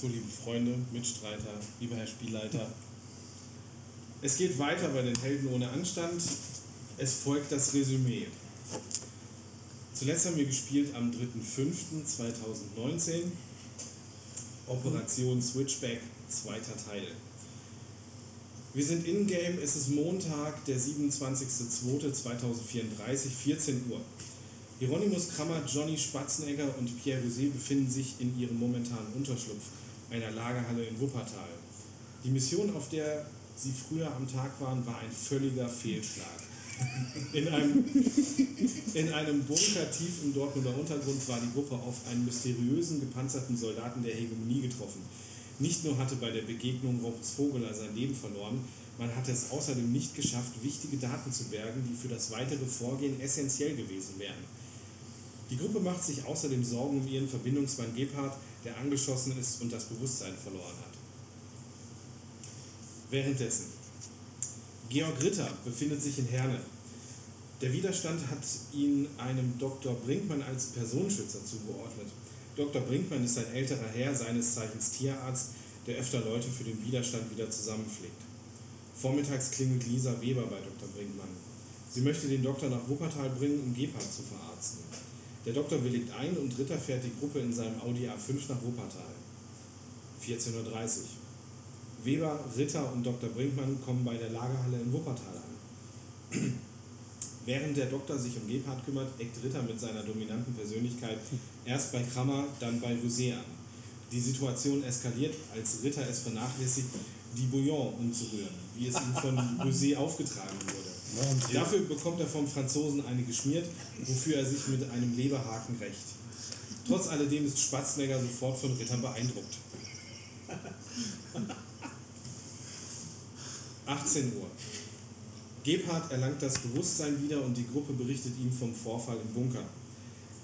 So, liebe Freunde, Mitstreiter, lieber Herr Spielleiter. Es geht weiter bei den Helden ohne Anstand. Es folgt das Resümee. Zuletzt haben wir gespielt am 3.5.2019. Operation Switchback, zweiter Teil. Wir sind in-game, es ist Montag, der 27.02.2034, 14 Uhr. Hieronymus Krammer, Johnny Spatzenegger und Pierre Rosé befinden sich in ihrem momentanen Unterschlupf einer Lagerhalle in Wuppertal. Die Mission, auf der sie früher am Tag waren, war ein völliger Fehlschlag. In einem, in einem Bunker tief im Dortmunder Untergrund war die Gruppe auf einen mysteriösen gepanzerten Soldaten der Hegemonie getroffen. Nicht nur hatte bei der Begegnung Roberts Vogeler sein Leben verloren, man hatte es außerdem nicht geschafft, wichtige Daten zu bergen, die für das weitere Vorgehen essentiell gewesen wären. Die Gruppe macht sich außerdem Sorgen um ihren Verbindungsmann Gebhardt, der angeschossen ist und das Bewusstsein verloren hat. Währenddessen. Georg Ritter befindet sich in Herne. Der Widerstand hat ihn einem Dr. Brinkmann als Personenschützer zugeordnet. Dr. Brinkmann ist ein älterer Herr, seines Zeichens Tierarzt, der öfter Leute für den Widerstand wieder zusammenpflegt. Vormittags klingelt Lisa Weber bei Dr. Brinkmann. Sie möchte den Doktor nach Wuppertal bringen, um Gebhardt zu verarzten. Der Doktor willigt ein und Ritter fährt die Gruppe in seinem Audi A5 nach Wuppertal. 14.30 Uhr. Weber, Ritter und Dr. Brinkmann kommen bei der Lagerhalle in Wuppertal an. Während der Doktor sich um Gebhardt kümmert, eckt Ritter mit seiner dominanten Persönlichkeit erst bei Krammer, dann bei Rosé an. Die Situation eskaliert, als Ritter es vernachlässigt, die Bouillon umzurühren, wie es ihm von Rosé aufgetragen wurde. Dafür bekommt er vom Franzosen eine geschmiert, wofür er sich mit einem Leberhaken rächt. Trotz alledem ist Spatznegger sofort von Ritter beeindruckt. 18 Uhr. Gebhardt erlangt das Bewusstsein wieder und die Gruppe berichtet ihm vom Vorfall im Bunker.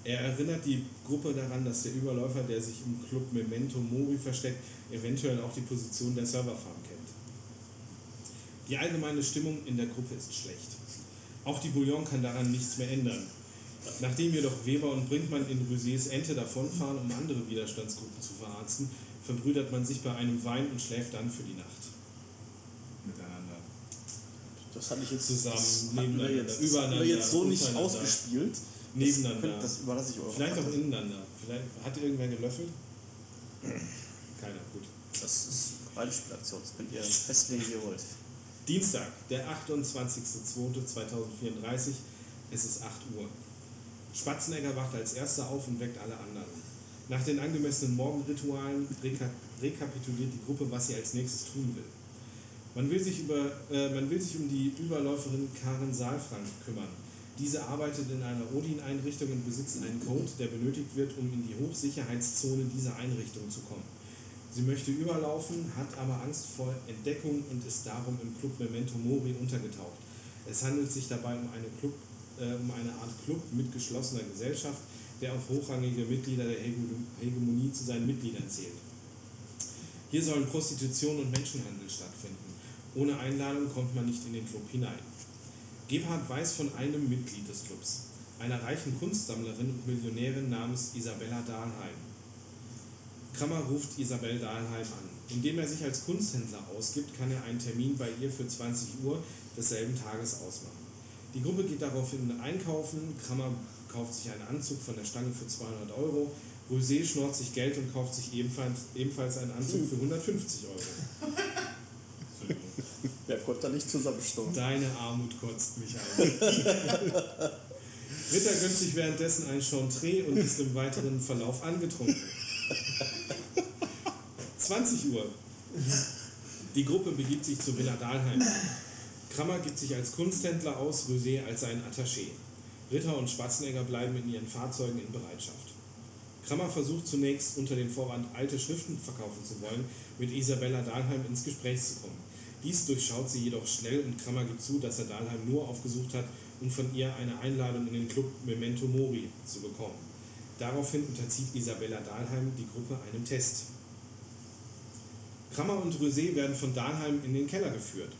Er erinnert die Gruppe daran, dass der Überläufer, der sich im Club Memento Mori versteckt, eventuell auch die Position der Serverfarm kennt. Die allgemeine Stimmung in der Gruppe ist schlecht. Auch die Bouillon kann daran nichts mehr ändern. Nachdem jedoch Weber und Brinkmann in Rüsés Ente davonfahren, um andere Widerstandsgruppen zu verarzten, verbrüdert man sich bei einem Wein und schläft dann für die Nacht. Miteinander. Das hatte ich jetzt Zusammen, das nebeneinander, wir jetzt, übereinander, haben wir jetzt so nicht ausgespielt. Nebeneinander. Das, das überlasse ich euch. Vielleicht auch ineinander. Vielleicht hat irgendwer gelöffelt? Keiner, gut. Das ist Rollenspielaktion. Das könnt ihr festlegen, wie ihr wollt. Dienstag, der 28.02.2034, es ist 8 Uhr. Spatzenegger wacht als erster auf und weckt alle anderen. Nach den angemessenen Morgenritualen reka rekapituliert die Gruppe, was sie als nächstes tun will. Man will sich, über, äh, man will sich um die Überläuferin Karen Saalfrank kümmern. Diese arbeitet in einer Odin-Einrichtung und besitzt einen Code, der benötigt wird, um in die Hochsicherheitszone dieser Einrichtung zu kommen. Sie möchte überlaufen, hat aber Angst vor Entdeckung und ist darum im Club Memento Mori untergetaucht. Es handelt sich dabei um eine, Club, äh, um eine Art Club mit geschlossener Gesellschaft, der auch hochrangige Mitglieder der Hege- Hegemonie zu seinen Mitgliedern zählt. Hier sollen Prostitution und Menschenhandel stattfinden. Ohne Einladung kommt man nicht in den Club hinein. Gebhardt weiß von einem Mitglied des Clubs, einer reichen Kunstsammlerin und Millionärin namens Isabella Dahlheim. Krammer ruft Isabel Dahlheim an. Indem er sich als Kunsthändler ausgibt, kann er einen Termin bei ihr für 20 Uhr desselben Tages ausmachen. Die Gruppe geht daraufhin einkaufen. Krammer kauft sich einen Anzug von der Stange für 200 Euro. Rosé schnort sich Geld und kauft sich ebenfalls, ebenfalls einen Anzug für 150 Euro. Wer konnte da nicht zusammensteuern? Deine Armut kotzt mich an. Ritter gönnt sich währenddessen ein Chantre und ist im weiteren Verlauf angetrunken. 20 Uhr. Die Gruppe begibt sich zu Villa Dahlheim. Krammer gibt sich als Kunsthändler aus, Rosé als sein Attaché. Ritter und Spatzenegger bleiben in ihren Fahrzeugen in Bereitschaft. Krammer versucht zunächst unter dem Vorwand, alte Schriften verkaufen zu wollen, mit Isabella Dahlheim ins Gespräch zu kommen. Dies durchschaut sie jedoch schnell und Krammer gibt zu, dass er Dahlheim nur aufgesucht hat, um von ihr eine Einladung in den Club Memento Mori zu bekommen. Daraufhin unterzieht Isabella Dahlheim die Gruppe einem Test. Krammer und Rosé werden von Dahlheim in den Keller geführt,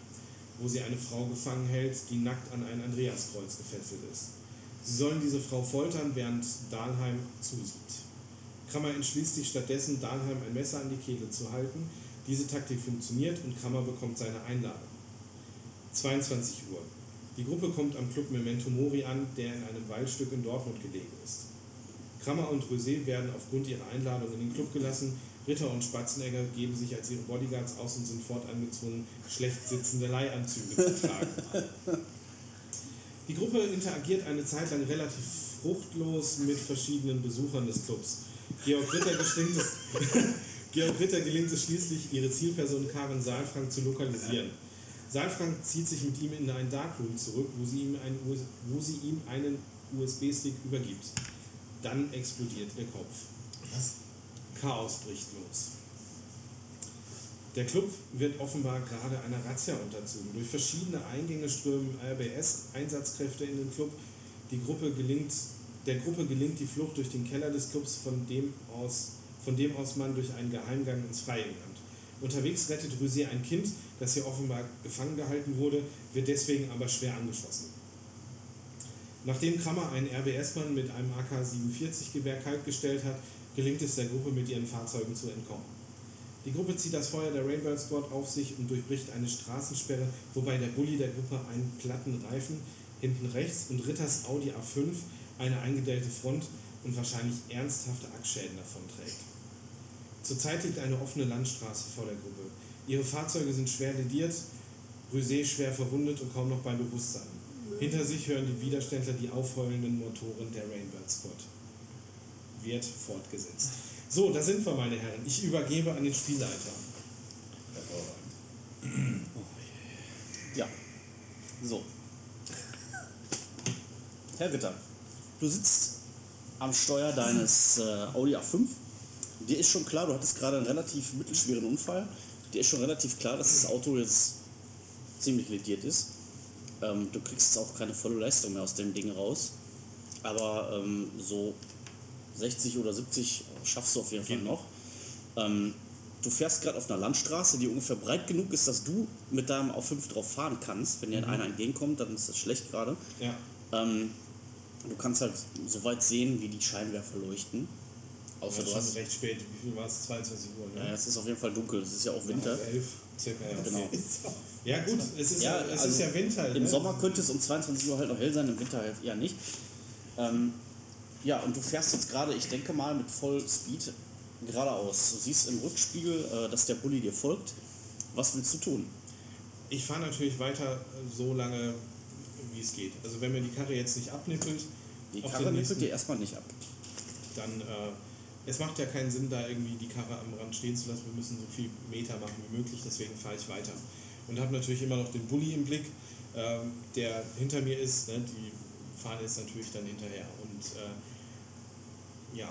wo sie eine Frau gefangen hält, die nackt an ein Andreaskreuz gefesselt ist. Sie sollen diese Frau foltern, während Dahlheim zusieht. Krammer entschließt sich stattdessen, Dahlheim ein Messer an die Kehle zu halten. Diese Taktik funktioniert und Krammer bekommt seine Einladung. 22 Uhr. Die Gruppe kommt am Club Memento Mori an, der in einem Waldstück in Dortmund gelegen ist. Krammer und Rosé werden aufgrund ihrer Einladung in den Club gelassen. Ritter und Spatzenegger geben sich als ihre Bodyguards aus und sind fortan gezwungen, schlecht sitzende Leihanzüge zu tragen. Die Gruppe interagiert eine Zeit lang relativ fruchtlos mit verschiedenen Besuchern des Clubs. Georg Ritter, gelingt es, Georg Ritter gelingt es schließlich, ihre Zielperson Karin Saalfrank zu lokalisieren. Saalfrank zieht sich mit ihm in ein Darkroom zurück, wo sie ihm, einen, einen USB-Stick übergibt. Dann explodiert ihr Kopf. Chaos bricht los. Der Club wird offenbar gerade einer Razzia unterzogen. Durch verschiedene Eingänge strömen RBS-Einsatzkräfte in den Club. Die Gruppe gelingt, der Gruppe gelingt die Flucht durch den Keller des Clubs, von dem aus, von dem aus man durch einen Geheimgang ins Freie gelangt. Unterwegs rettet Rosier ein Kind, das hier offenbar gefangen gehalten wurde, wird deswegen aber schwer angeschossen. Nachdem Krammer einen RBS-Mann mit einem AK-47-Gewehr kaltgestellt hat, gelingt es der Gruppe, mit ihren Fahrzeugen zu entkommen. Die Gruppe zieht das Feuer der Rainbow Squad auf sich und durchbricht eine Straßensperre, wobei der Bully der Gruppe einen platten Reifen hinten rechts und Ritters Audi A5 eine eingedellte Front und wahrscheinlich ernsthafte Achsschäden davonträgt. Zurzeit liegt eine offene Landstraße vor der Gruppe. Ihre Fahrzeuge sind schwer lediert, Rosé schwer verwundet und kaum noch bei Bewusstsein. Hinter sich hören die Widerständler die aufheulenden Motoren der Rainbird Squad. Wird fortgesetzt. So, da sind wir, meine Herren. Ich übergebe an den Spielleiter. Ja. So. Herr Ritter, du sitzt am Steuer deines äh, Audi A5. Dir ist schon klar, du hattest gerade einen relativ mittelschweren Unfall. Dir ist schon relativ klar, dass das Auto jetzt ziemlich lediert ist. Ähm, du kriegst auch keine volle Leistung mehr aus dem Ding raus. Aber ähm, so 60 oder 70 schaffst du auf jeden Fall noch. Ähm, du fährst gerade auf einer Landstraße, die ungefähr breit genug ist, dass du mit deinem A5 drauf fahren kannst. Wenn dir Mhm. einer entgegenkommt, dann ist das schlecht gerade. Ja. Ähm, du kannst halt so weit sehen, wie die Scheinwerfer leuchten. Außer Außer du hast. recht spät. Wie viel war es? 22 Uhr, ne? Ja, es ist auf jeden Fall dunkel, es ist ja auch Winter. Halb elf, circa, ja. Genau. Ja gut, es ist ja, Ja, es also ist ja Winter. Im ne? Sommer könnte es um 22 Uhr halt noch hell sein, im Winter halt eher nicht. Ähm, ja, und du fährst jetzt gerade, ich denke mal, mit Vollspeed geradeaus. Du siehst im Rückspiegel, äh, dass der Bulli dir folgt. Was willst du tun? Ich fahre natürlich weiter äh, so lange, wie es geht. Also wenn mir die Karre jetzt nicht abnippelt, Die Karre nippelt dir erstmal nicht ab. dann äh, es macht ja keinen Sinn, da irgendwie die Karre am Rand stehen zu lassen. Wir müssen so viel Meter machen wie möglich, deswegen fahre ich weiter. Und habe natürlich immer noch den Bulli im Blick, ähm, der hinter mir ist. Ne? Die fahren jetzt natürlich dann hinterher. Und äh, ja,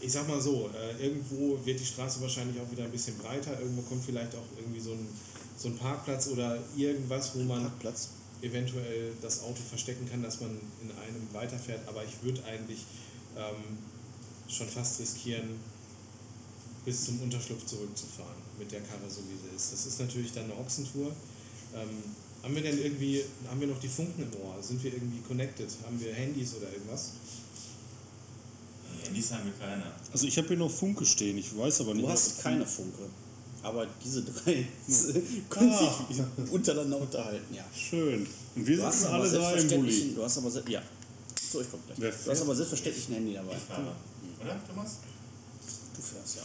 ich sag mal so, äh, irgendwo wird die Straße wahrscheinlich auch wieder ein bisschen breiter. Irgendwo kommt vielleicht auch irgendwie so ein, so ein Parkplatz oder irgendwas, wo man Parkplatz. eventuell das Auto verstecken kann, dass man in einem weiterfährt. Aber ich würde eigentlich ähm, schon fast riskieren, bis zum Unterschlupf zurückzufahren mit der Karre, so wie sie ist. Das ist natürlich dann eine Ochsentour. Ähm, haben wir denn irgendwie, haben wir noch die Funken im Ohr? Sind wir irgendwie connected? Haben wir Handys oder irgendwas? Handys haben wir keine. Also ich habe hier noch Funke stehen, ich weiß aber nicht. Du hast keine Funke. Aber diese drei können Ah. sich untereinander unterhalten, ja. Schön. Und wir Du hast sitzen alle drei im Bulli. du hast aber, ja, zu euch kommt gleich. Wer Du hast aber selbstverständlich ein Handy dabei. Ich fahre. Oder, Thomas? Du fährst, ja.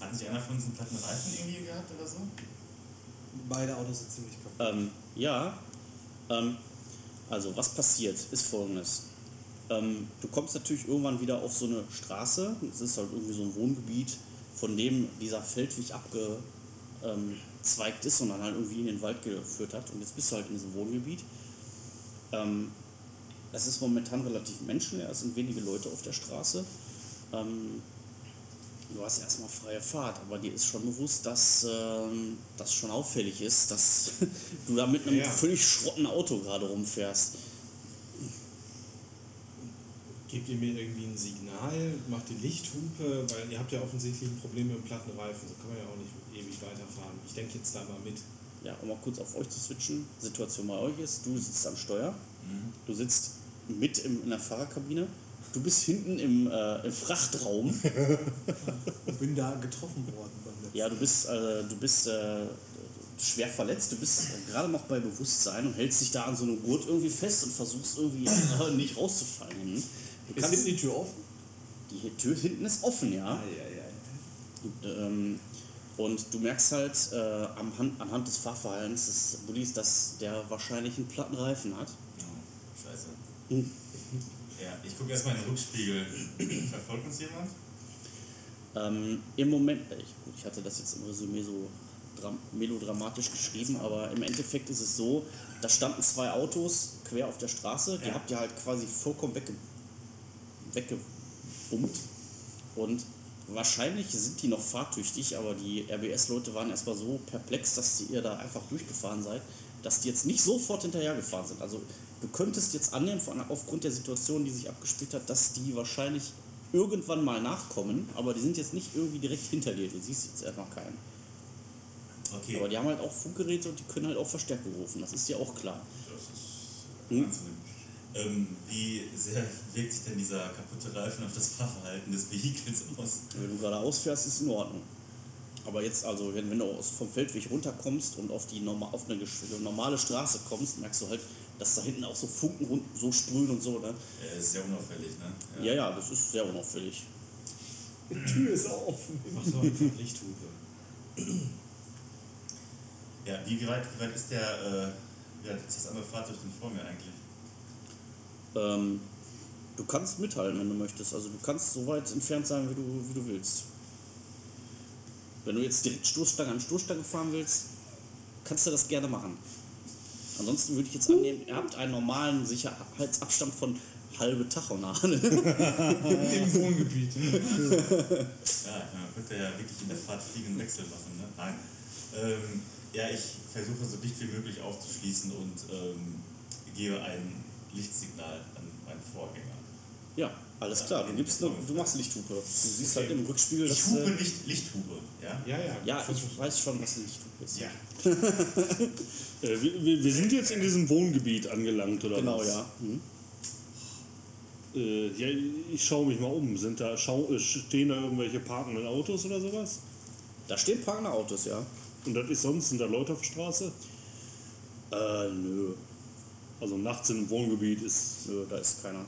Hat nicht einer von uns einen platten Reifen irgendwie gehabt oder so? Beide Autos sind ziemlich kaputt. Ähm, ja, ähm, also was passiert, ist folgendes. Ähm, du kommst natürlich irgendwann wieder auf so eine Straße, es ist halt irgendwie so ein Wohngebiet, von dem dieser Feldweg abgezweigt ist und dann halt irgendwie in den Wald geführt hat. Und jetzt bist du halt in diesem Wohngebiet. Ähm, es ist momentan relativ menschenleer, es sind wenige Leute auf der Straße. Ähm, du hast erstmal freie Fahrt, aber dir ist schon bewusst, dass ähm, das schon auffällig ist, dass du da mit einem Ja. völlig schrotten Auto gerade rumfährst. Gebt ihr mir irgendwie ein Signal? Macht die Lichthupe? Weil ihr habt ja offensichtlich ein Problem mit dem platten Reifen. So kann man ja auch nicht ewig weiterfahren. Ich denke jetzt da mal mit. Ja, um mal kurz auf euch zu switchen. Situation bei euch ist, du sitzt am Steuer, du sitzt mit im, in der Fahrerkabine, Du bist hinten im, äh, im Frachtraum. Und bin da getroffen worden beim letzten Ja, du bist, äh, du bist äh, schwer verletzt, du bist äh, gerade noch bei Bewusstsein und hältst dich da an so einem Gurt irgendwie fest und versuchst irgendwie äh, nicht rauszufallen. Du Ist hinten die Tür offen? die Tür hinten ist offen, ja. ja, ja. Ähm, und du merkst halt äh, am Hand, anhand des Fahrverhaltens des Bullis, dass der wahrscheinlich einen platten Reifen hat. Oh, scheiße. Hm. Ja, ich gucke erstmal in den Rückspiegel. Verfolgt uns jemand? Ähm, Im Moment, äh, ich, gut, ich hatte das jetzt im Resümee so dram melodramatisch geschrieben, aber im Endeffekt ist es so, da standen zwei Autos quer auf der Straße, die Ja. habt ihr halt quasi vollkommen wegge weggebummt und wahrscheinlich sind die noch fahrtüchtig, aber die RBS-Leute waren erstmal so perplex, dass die ihr da einfach durchgefahren seid, dass die jetzt nicht sofort hinterhergefahren sind. Also du könntest jetzt annehmen, aufgrund der Situation, die sich abgespielt hat, dass die wahrscheinlich irgendwann mal nachkommen, aber die sind jetzt nicht irgendwie direkt hinter dir. Du siehst jetzt erstmal keinen. Okay. Aber die haben halt auch Funkgeräte und die können halt auch Verstärkung rufen. Das ist dir auch klar. Das ist Hm? Ähm, wie sehr wirkt sich denn dieser kaputte Reifen auf das Fahrverhalten des Vehikels aus? Wenn du geradeaus fährst, ist es in Ordnung. Aber jetzt, also wenn, wenn du aus, vom Feldweg runterkommst und auf, die norma auf eine normale Straße kommst, merkst du halt, dass da hinten auch so Funken rund, so sprühen und so. Ne? Er ist sehr unauffällig, ne? Ja, ja, das ist sehr unauffällig. Die Tür ist auch offen. Mach doch einfach Lichthupe. Ja, wie, wie, weit, wie weit ist der, äh, wie weit ist das andere Fahrzeug denn vor mir eigentlich? Ähm, du kannst mithalten, wenn du möchtest. Also du kannst so weit entfernt sein, wie du, wie du willst. Wenn du jetzt direkt Stoßstange an Stoßstange fahren willst, kannst du das gerne machen. Ansonsten würde ich jetzt annehmen, ihr habt einen normalen Sicherheitsabstand von halbe Tachonade. Im Wohngebiet. Ja, man könnte ja wirklich in der Fahrt fliegenden Wechsel machen, ne? Nein. Ähm, ja, ich versuche so dicht wie möglich aufzuschließen und ähm, gebe ein Lichtsignal an meinen Vorgänger. ja, alles klar. Du, gibst ne, du machst Lichthupe. Du siehst halt im Rückspiegel, Ich dass... hupe Äh, nicht Lichthube, ja? Ja, ja. ja, ich weiß schon, was eine Lichthupe ist. Ja. Äh, wir, wir- wir sind jetzt in diesem Wohngebiet angelangt, oder Genau, was? ja. Mhm. Äh, ja, ich schaue mich mal um. Sind da, schau, äh, stehen da irgendwelche parkenden Autos oder sowas? Da stehen parkende Autos, ja. Und das ist sonst, sind da Leute auf der Straße? Äh, nö. Also nachts im Wohngebiet ist. Nö, da ist keiner.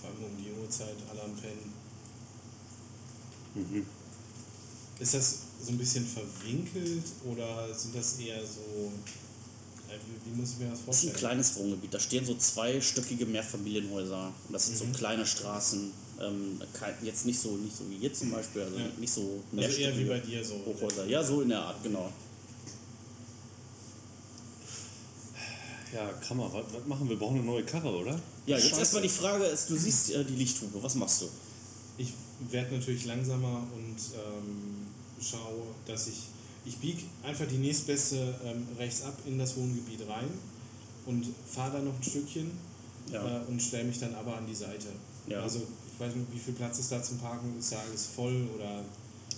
Vor allem um die Uhrzeit, alle am Pennen. Mhm. Ist das so ein bisschen verwinkelt oder sind das eher so. äh, Wie, wie muss ich mir das Das ist ein vorstellen? kleines Wohngebiet. Da stehen so zweistöckige Mehrfamilienhäuser. Und das sind so kleine Straßen. Ähm, jetzt nicht so, nicht so wie hier zum Beispiel. Also Ja. nicht so also eher wie bei dir so. Hochhäuser. Ja, so in der Art, genau. Ja, Kammer, was, was machen wir? Wir brauchen eine neue Karre, oder? Ja, jetzt Scheiße. erstmal die Frage ist, du siehst äh, die Lichthupe, was machst du? Ich werde natürlich langsamer und ähm, schaue, dass ich. Ich biege einfach die nächstbeste ähm, rechts ab in das Wohngebiet rein und fahre da noch ein Stückchen Ja. äh, und stelle mich dann aber an die Seite. Ja. Also ich weiß nicht, wie viel Platz ist da zum Parken? Ist da alles voll oder.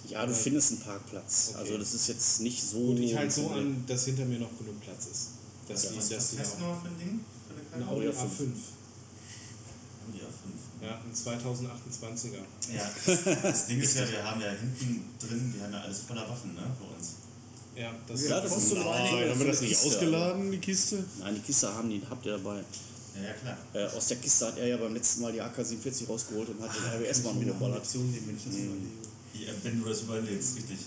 Ja, du Okay. findest einen Parkplatz. Okay. Also das ist jetzt nicht so... Gut, ich halte so an, dass hinter mir noch genug Platz ist. Dass Ja, die, Was, dass was die hast du auch, noch für ein Ding? Für eine? Audi Audi A5. A5. Audi A5. Ja, ein 2028er. Ja, das Ding ist ja, wir haben ja hinten drin, wir haben ja alles voller Waffen, ne, bei uns. Ja, das, Ja, das ist so Nein, haben wir das nicht Kiste, ausgeladen, die Kiste? Nein, die Kiste haben die, habt ihr dabei. Ja, ja, klar. Äh, aus der Kiste hat er ja beim letzten Mal die AK-47 rausgeholt und hat den wenn ich das überlege. Ja, wenn du das überlegst, richtig.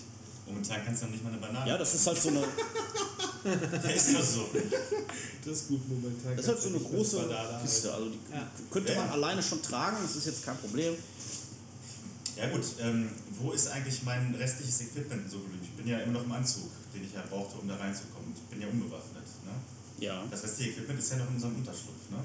Momentan kannst du noch nicht mal eine Banane. Ja, das ist halt so eine, Ja, ist doch so. das ist gut momentan. das ist halt so eine große Banane Kiste. Also die könnte man Ja. alleine schon tragen, das ist jetzt kein Problem. Ja gut, ähm, wo ist eigentlich mein restliches Equipment so geblieben? Ich bin ja immer noch im Anzug, den ich ja brauchte, um da reinzukommen. Ich bin ja unbewaffnet. Ne? Ja. Das restliche Equipment ist ja noch in unserem Unterschlupf. Ne?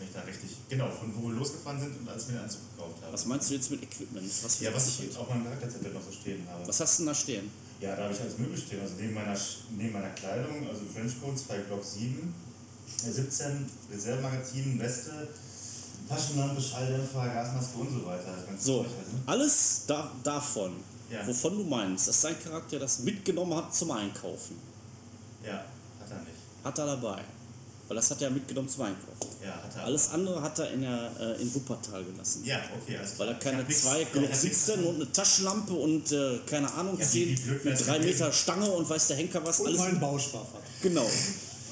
Wenn ich da richtig, genau, von wo wir losgefahren sind und als wir den Anzug gekauft haben. Was meinst du jetzt mit Equipment? Was ja, was Equipment? ich auf meinem Charakterzettel noch so stehen habe. Was hast du denn da stehen? Ja, da habe ich alles mögliche stehen. Also neben meiner, neben meiner Kleidung, also Trenchcoat, zwei Glock 7, äh, 17, Reservemagazin, Weste, Taschenlampe, Schalldämpfer, Gasmaske und so weiter. So, halt, ne? alles da, davon, Ja. wovon du meinst, dass dein Charakter das mitgenommen hat zum Einkaufen, Ja, hat er nicht. hat er dabei. Weil das hat er mitgenommen zum Einkauf. Ja, hat er. Alles andere hat er in, der, äh, in Wuppertal gelassen. Ja, okay, alles Weil er keine zwei Glock hab nix 17 und eine Taschenlampe und äh, keine Ahnung, Ja, wie- 10 wie blöd mit wär's 3 gewesen. Meter Stange und weiß der Henker was, Und alles. mein Bausparfahrt. Genau.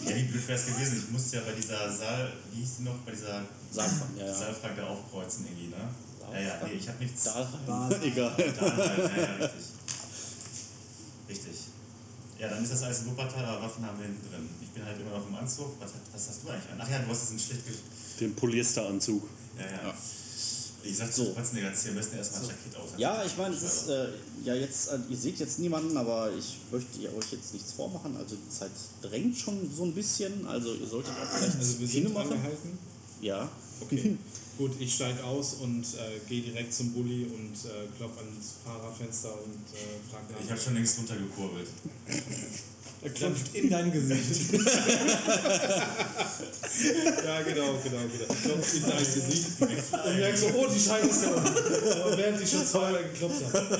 Ja, wie blöd wäre es gewesen? Ich musste ja bei dieser Saal, wie hieß die noch, bei dieser Saalfang, ja, ja. Saalfrage aufkreuzen irgendwie, ne? Ja, ja, nee, ich habe nichts. Dahlheim. Egal. Da halt, ja, ja, richtig. Richtig. Ja, dann ist das alles in Wuppertal, aber Waffen haben wir hinten drin. Ich bin halt immer noch im Anzug. Was, hat- was hast du eigentlich an? Ach ja, du hast es in schlecht Den Polyesteranzug. Ja, ja. Ja. Ich sag So. so, Spatzenegger, zieh am besten erstmal ein Jackett aus. Ja, ich meine, es ist äh, ja jetzt, äh, ihr seht jetzt niemanden, aber ich möchte euch jetzt nichts vormachen. Also die Zeit drängt schon so ein bisschen. Also ihr solltet auch vielleicht Also wir sind machen. angehalten. Ja. Okay. Gut, ich steige aus und äh, gehe direkt zum Bulli und äh, klopfe ans Fahrerfenster und äh, frage nach. Ich habe schon längst runtergekurbelt. Er klopft in dein Gesicht. Ja, genau, genau, genau. Ich klopfe in dein Gesicht und merke so, oh, die Scheibe ist da unten. Aber während ich schon zweimal geklopft habe.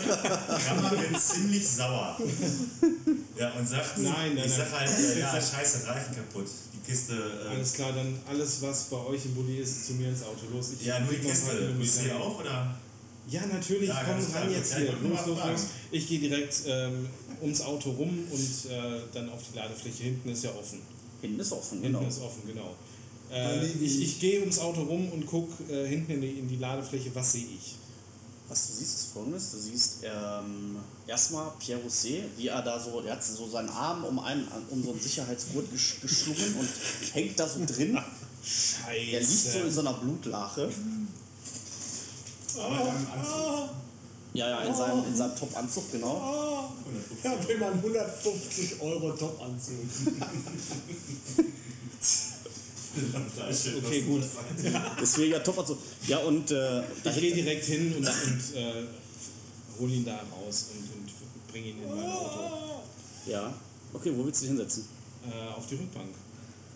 Rammer bin ziemlich sauer. Ja, und sagt, Nein, nein, ich nein. sag halt, äh, ja, scheiße, Reifen kaputt. Kiste, äh, Alles klar, dann alles, was bei euch im Bulli ist, zu mir ins Auto. Los, ich ja, nur die Kiste. Hier hin. auch, oder? Ja, natürlich, Ja, komm klar. ran jetzt hier. Los, los, los. Ich gehe direkt ähm, ums Auto rum und äh, dann auf die Ladefläche. Hinten ist ja offen. Hinten ist offen, Hinten genau. ist offen, genau. Äh, ich ich gehe ums Auto rum und gucke äh, hinten in die, in die Ladefläche, was sehe ich? Was du siehst, ist folgendes: Du siehst ähm, erstmal Pierre Rousset, wie er da so, er hat so seinen Arm um, einen, um so einen Sicherheitsgurt gesch- geschlungen und hängt da so drin. Scheiße. Er liegt so in so einer Blutlache. Aber Anzug. Ja, ja, in seinem, in seinem Top-Anzug, genau. Ja, will man 150 Euro Top-Anzug. Okay, gut. Deswegen ja Top-Anzug. Ja, und äh, Ich gehe direkt hin und, und äh, hole ihn da raus und, und bringe ihn in mein Auto. Ja. Okay, wo willst du dich hinsetzen? Äh, auf die Rückbank.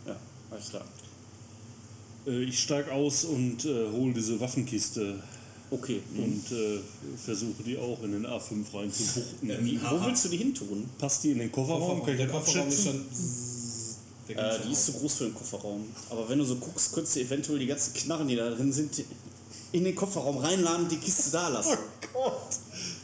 Ja, alles klar. Äh, ich steige aus und äh, hole diese Waffenkiste Okay. und äh, versuche die auch in den A5 reinzubuchten. Wie, wo willst du die hin tun? Passt die in den Kofferraum? Kann ich der Kofferraum ist schon. Äh, die ist zu groß für den Kofferraum. Aber wenn du so guckst, könntest du eventuell die ganzen Knarren, die da drin sind, in den Kofferraum reinladen und die Kiste da lassen. Gott!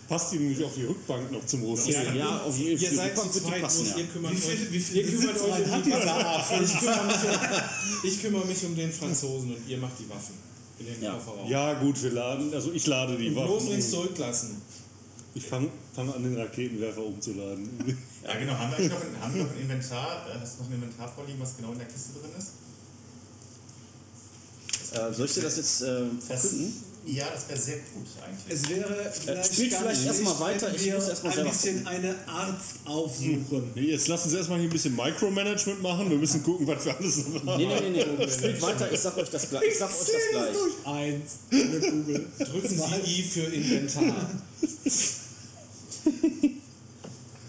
Passt die nämlich auf die Rückbank noch zum Rüsten? Ja, Ja, auf jeden Ihr seid zu Rückbank die zweit, passen, ja. ihr kümmert Wie viel- euch, wie viel ihr kümmert euch um die Waffen. Ich kümmere, mich um, ich kümmere mich um den Franzosen und ihr macht die Waffen in den Ja. Kofferraum. Ja, gut, wir laden, also ich lade die und Waffen. bloß nichts zurücklassen. Ich fange fang an, den Raketenwerfer umzuladen. Ja, genau. Haben wir, noch, ein- haben wir noch ein Inventar? Äh, Hast du noch ein Inventar vorliegen, was genau in der Kiste drin ist? Äh, soll ich dir das jetzt äh, Das, verkünden? ja, das wäre sehr gut eigentlich. Es wäre vielleicht, spielt gar vielleicht nicht erst mal schlecht, weiter, ich muss erst mal ein bisschen eine Arzt aufsuchen. Nee, Jetzt lassen Sie erstmal hier ein bisschen Micromanagement machen. Wir müssen gucken, was wir alles noch haben. Nee, nee, nee, nee. Spielt weiter, ich sag euch das gleich. Ich sag euch das gleich. Eins, eine Kugel. Drücken Sie I für Inventar.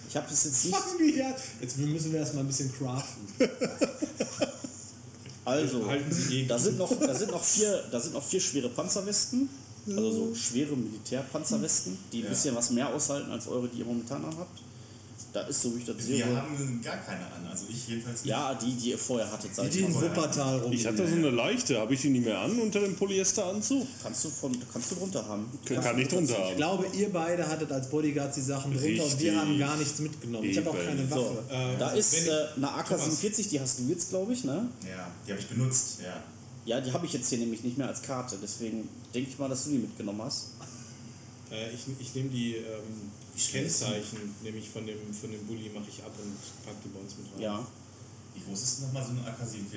Ich habe das jetzt nicht. Jetzt müssen wir erstmal ein bisschen craften. Also, Halten Sie da sind noch, da sind noch vier, da sind noch vier schwere Panzerwesten. Also so schwere Militärpanzerwesten, die ein Ja. bisschen was mehr aushalten als eure, die ihr momentan anhabt. Da ist so, wie ich das Wir sehe. haben gar keine an, also ich jedenfalls nicht. Ja, die, die ihr vorher hattet, seid Die in ihr. Wuppertal rum. Ich hatte so eine leichte, habe ich die nicht mehr an unter dem Polyesteranzug? Kannst du, von, kannst du drunter haben. Kann, kann ich drunter Ich haben. glaube, ihr beide hattet als Bodyguards die Sachen drunter und wir haben gar nichts mitgenommen. Ich habe auch Eben. keine So, Waffe. Äh, da ist ich- äh, eine AK-47, die hast du jetzt, glaube ich, ne? Ja, die habe ich benutzt, ja. Ja, die habe ich jetzt hier nämlich nicht mehr als Karte. Deswegen denke ich mal, dass du die mitgenommen hast. Äh, ich ich nehme die ähm, Kennzeichen, nämlich von dem, von dem Bulli, mache ich ab und packe die bei uns mit rein. Ja. Wie groß ist denn nochmal so eine AK-47?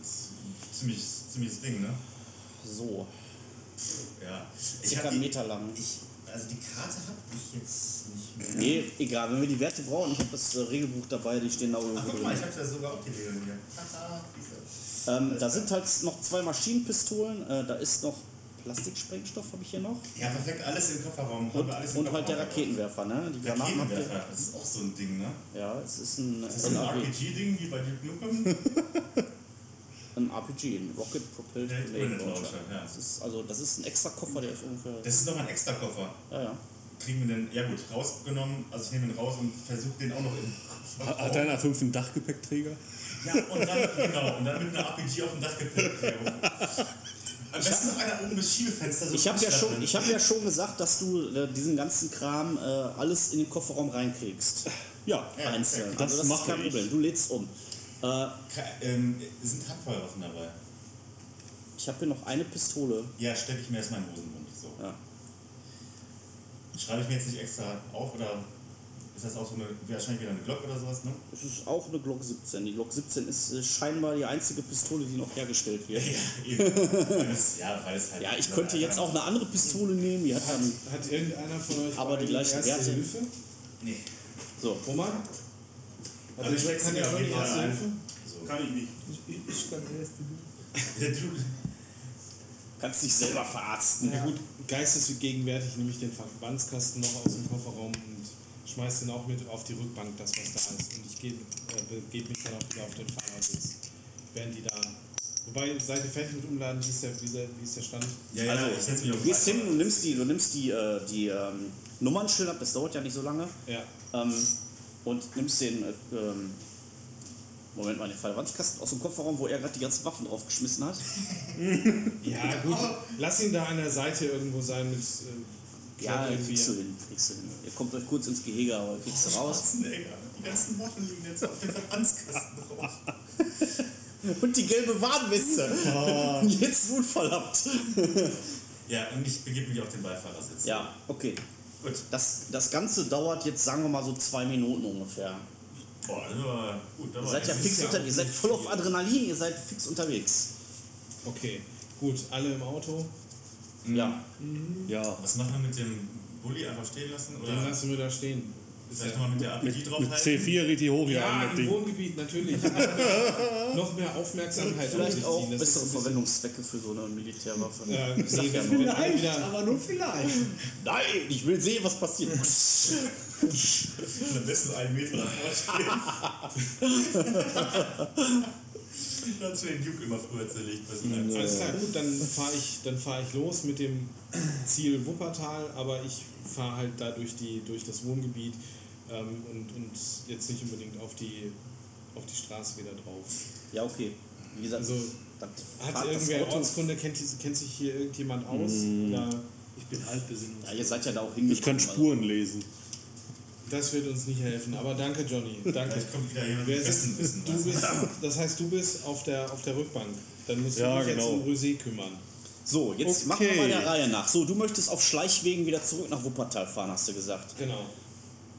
Das ist ein ziemlich, ziemliches Ding, ne? So, Ja. circa einen Meter lang. Ich, also die Karte habe ich jetzt nicht mehr. Nee, egal, wenn wir die Werte brauchen, ich habe das äh, Regelbuch dabei, die stehen da Ach, irgendwo guck mal, ich habe da sogar auch die Regeln hier. Ähm, da sind halt noch zwei Maschinenpistolen, äh, da ist noch Plastiksprengstoff, habe ich hier noch. Ja, perfekt, alles im Kofferraum. Und, wir alles im und halt der Kofferraum. Raketenwerfer, ne? Die. Raketenwerfer, das ist auch so ein Ding, ne? Ja, es ist ein, Das ist ein ein, RPG, RPG-Ding wie bei Duke Nukem. ein RPG, ein Rocket Propelled Grenade Launcher. Launcher, ja. Das ist, also, das ist ein extra Koffer, der ist ungefähr. Das ist noch ein extra Koffer. Ja, ja. kriegen wir den, ja gut, rausgenommen, also ich nehme ihn raus und versuche den auch noch im Hat hat dein A5 einen Dachgepäckträger? Ja, und dann, genau, und dann mit einer RPG auf dem Dachgepäck. Am besten noch einer oben das Schiebefenster so Ich habe ja, anstatt- schon, ich hab ja schon gesagt, dass du äh, diesen ganzen Kram äh, alles in den Kofferraum reinkriegst. Ja, Ja, Einzeln. ja, das also das ist mache kein. Problem. Du lädst um. Äh, Ähm, sind Handfeuerwaffen dabei? ich habe hier noch eine Pistole. Ja, stecke ich mir erstmal in den Hosenbund. So. Ja. Schreibe ich mir jetzt nicht extra auf oder ist das auch so eine, wahrscheinlich wieder eine Glock oder sowas, ne? Es ist auch eine Glock 17. Die Glock 17 ist äh, scheinbar die einzige Pistole, die noch hergestellt wird. Ja, ja, weil es halt. Ja, ich könnte jetzt auch eine andere Pistole nehmen, die hat dann. Hat irgendeiner von euch Aber die gleichen erste Werte. Hilfe? Nee. So. Roman? Also Also ich kann mir ja auf schon die jeden Fall erste ein. Hilfe. So. kann ich nicht. Ich, ich kann die Ja, du, Kannst dich selber verarzten. Ja gut, geistesgegenwärtig nehme ich den Verbandskasten noch aus dem Kofferraum und schmeiß den auch mit auf die Rückbank, das was da ist. Und ich gebe äh, begebe mich dann auch wieder auf den Fahrersitz. Während die da. Wobei, seid ihr fertig mit Umladen, wie ist der, wie ist der, wie ist der Stand? ja, ja, Also, ich setze mich auf Du gehst hin, du nimmst die, du nimmst die, äh, die ähm, Nummernschilder ab, das dauert ja nicht so lange. Ja. Ähm, und nimmst den, äh, ähm, Moment mal, den Verbandskasten aus dem Kofferraum, wo er gerade die ganzen Waffen draufgeschmissen hat. Ja, gut. Lass ihn da an der Seite irgendwo sein mit. Äh, Ja, irgendwie. kriegst du hin, kriegst du hin. Ihr kommt euch kurz ins Gehege, aber kriegst du raus. Die ganzen Waffen liegen jetzt auf dem Verbandskasten drauf. Und die gelbe Warnweste. Und jetzt Unfall habt. Ja, und ich begebe mich auf den Beifahrersitz. Ja, okay. Gut. Das, das Ganze dauert jetzt, sagen wir mal, so zwei Minuten ungefähr. Boah, war gut. Ihr seid ja fix ja ihr seid voll auf. Adrenalin, ihr seid fix unterwegs. Okay, gut. Alle im Auto. Ja. Ja, Was machen wir mit dem Bulli? Einfach stehen lassen? Den Oder lassen wir da stehen. Vielleicht ja- nochmal mit der mit, RPG mit draufhalten? C4 richtig hoch hier Ja, an im Ding. Wohngebiet natürlich. noch mehr Aufmerksamkeit auf Vielleicht sich auch ziehen. Das ist bessere ein bisschen- Verwendungszwecke für so eine Militärwaffe. Ja, Ich sag ja Vielleicht, aber nur vielleicht. Nein, ich will sehen, was passiert. Am besten einen Meter davor stehen. Da hat schon den Duke immer früher zerlegt. Ja. Alles klar, gut, dann fahre ich, dann fahr ich los mit dem Ziel Wuppertal, aber ich fahre halt da durch, die, durch das Wohngebiet ähm, und, und jetzt nicht unbedingt auf die, auf die Straße wieder drauf. Ja, okay. Wie gesagt, Also, Hat irgendwer Ortskunde, kennt, kennt sich hier irgendjemand aus? Oder Ich bin altbesinnungslos. Ja, ihr seid ja da auch hingekommen. Ich kann Spuren lesen. Das wird uns nicht helfen, aber danke Johnny, danke. Vielleicht kommt wieder jemand Wer sitzt, Wissen. du bist, das heißt, du bist auf der, auf der Rückbank. Dann musst Ja, du dich genau. jetzt um Rosé kümmern. So, jetzt Okay. machen wir mal der Reihe nach. So, du möchtest auf Schleichwegen wieder zurück nach Wuppertal fahren, hast du gesagt. Genau.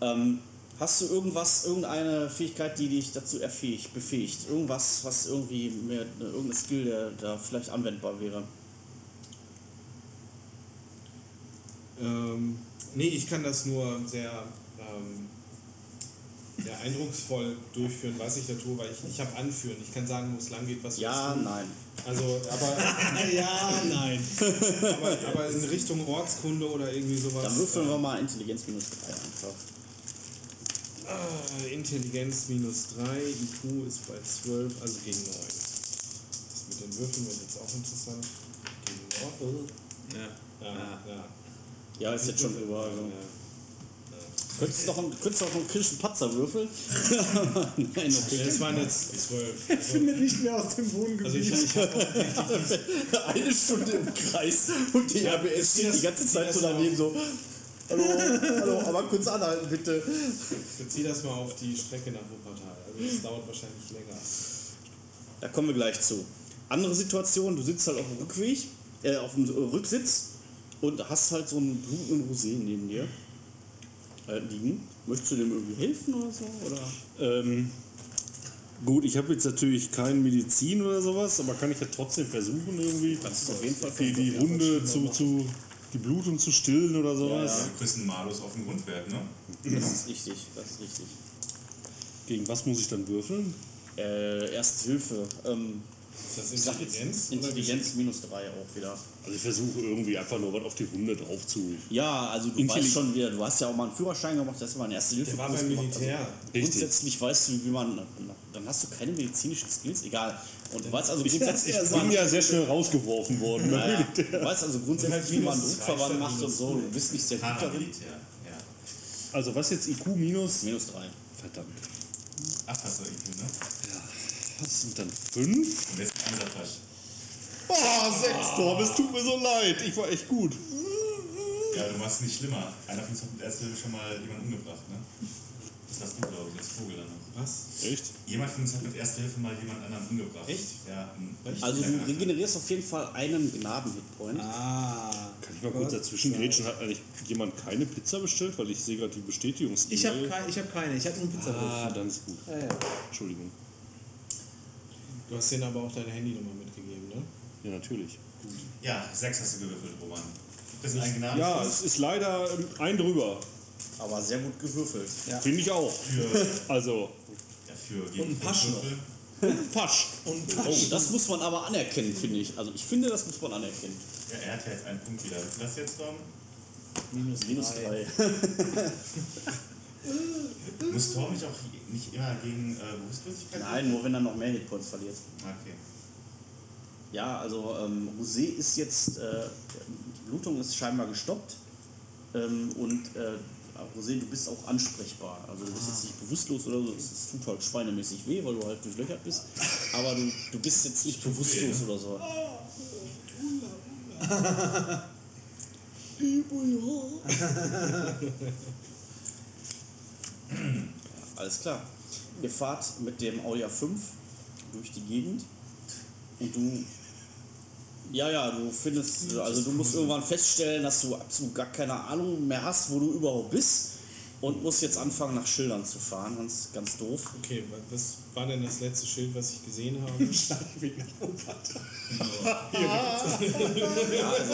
Ähm, hast du irgendwas, irgendeine Fähigkeit, die dich dazu erfähigt, befähigt? Irgendwas, was irgendwie mehr, irgendein Skill, der da vielleicht anwendbar wäre? Ähm, nee, ich kann das nur sehr, ähm, sehr eindrucksvoll durchführen, was ich da tue, weil ich, ich habe Anführen. Ich kann sagen, wo es lang geht, was Ja, nein. Also, aber, ja, nein. aber, aber in Richtung Ortskunde oder irgendwie sowas. Dann würfeln wir mal Intelligenz minus 3 einfach. Äh, Intelligenz minus 3, IQ ist bei 12, also gegen 9. Das mit den Würfeln wird jetzt auch interessant. Gegen 9. Ja. Ja, ja. Ja, ist jetzt schon drüber. Also. Ja. Könntest du doch einen, könntest auch einen kritischen Patzer würfeln? Nein, okay. Das waren jetzt 12. Er findet nicht mehr aus dem Wohngebiet. Also ich, ich Eine Stunde im Kreis und die RBS steht die ganze Zeit so daneben so. Hallo, hallo, aber kurz anhalten bitte. Bezieh das mal auf die Strecke nach Wuppertal. Also das dauert wahrscheinlich länger. Da kommen wir gleich zu. Andere Situation, du sitzt halt auf dem Rückweg, äh, auf dem Rücksitz und hast halt so einen blutenden Rosé neben dir äh, liegen. Möchtest du dem irgendwie helfen oder so? Oder? Ähm, gut, ich habe jetzt natürlich keine Medizin oder sowas, aber kann ich ja trotzdem versuchen, irgendwie Kannst du auf jeden Fall die, die ja, Wunde zu, zu, die Blutung zu stillen oder sowas. Ja, Du kriegst einen Malus auf dem Grundwert, ne? Das ist richtig, das ist richtig. Gegen was muss ich dann würfeln? Äh, Erste Hilfe. Ähm, Ist das Intelligenz? Intelligenz minus 3 auch wieder. Also ich versuche irgendwie einfach nur was auf die Wunde drauf zu. Ja, also du weißt schon wieder, du hast ja auch mal einen Führerschein gemacht, das ist mal ein Erste Hilfe. Der war beim Militär. Also, grundsätzlich weißt du, wie man, dann hast du keine medizinischen Skills, egal. Und du weißt also grundsätzlich, Ich bin ja sehr schnell rausgeworfen worden. Ne? ja, ja. du weißt also grundsätzlich, Halt wie man minus zwei Druckverband macht und so. Du bist nicht sehr gut darin. Also was jetzt IQ minus? Minus 3. Verdammt. Ach, hast du IQ, ne? Was sind dann fünf? Und jetzt ist dieser Flash. Oh, sechs, Torben, es tut mir so leid. Ich war echt gut. Ja, du machst es nicht schlimmer. Einer von uns hat mit Erste Hilfe schon mal jemanden umgebracht, ne? Das warst du, glaube ich, als Vogel dann noch. Was? Echt? Jemand von uns hat mit Erste Hilfe mal jemand anderen umgebracht. Echt? Ja. Also du regenerierst auf jeden Fall einen Gnaden-Hitpoint. Ah. Kann ich mal kurz dazwischen grätschen? Hat eigentlich jemand keine Pizza bestellt? Weil ich sehe gerade die Bestätigungs Ich habe ich hab keine, ich habe nur einen Pizza. Ah, dann ist gut. ja, ja. Entschuldigung. Du hast denen aber auch deine Handynummer mitgegeben, ne? Ja, natürlich. Ja, sechs hast du gewürfelt, Roman. Das ist ein Gnaden. Ja, es ist leider ein drüber. Aber sehr gut gewürfelt. Ja. Finde ich auch. Für, Also, ja, für gegen ein Pasch noch. Würfel. Pasch. Und Oh, das muss man aber anerkennen, finde ich. Also ich finde, das muss man anerkennen. Ja, er hat ja jetzt einen Punkt wieder. Du jetzt, Tom? Minus, minus drei. 3. Muss Tom nicht auch nicht immer gegen äh, Bewusstlosigkeit? Nein, nur wenn er noch mehr Hitpoints verliert. Okay. Ja, also ähm, Rosé ist jetzt, äh, Blutung ist scheinbar gestoppt. Ähm, und äh, Rosé, du bist auch ansprechbar. Also du bist jetzt nicht bewusstlos oder so, es es tut halt schweinemäßig weh, weil du halt durchlöchert bist. Aber du, du bist jetzt nicht bewusstlos oder so. Alles klar. Ihr fahrt mit dem Audi A5 durch die Gegend und du. Ja, ja, du findest, also du musst irgendwann feststellen, dass du absolut gar keine Ahnung mehr hast, wo du überhaupt bist und musst jetzt anfangen nach Schildern zu fahren, ganz, ganz doof. Okay, wa- was war denn das letzte Schild, was ich gesehen habe? Ja, also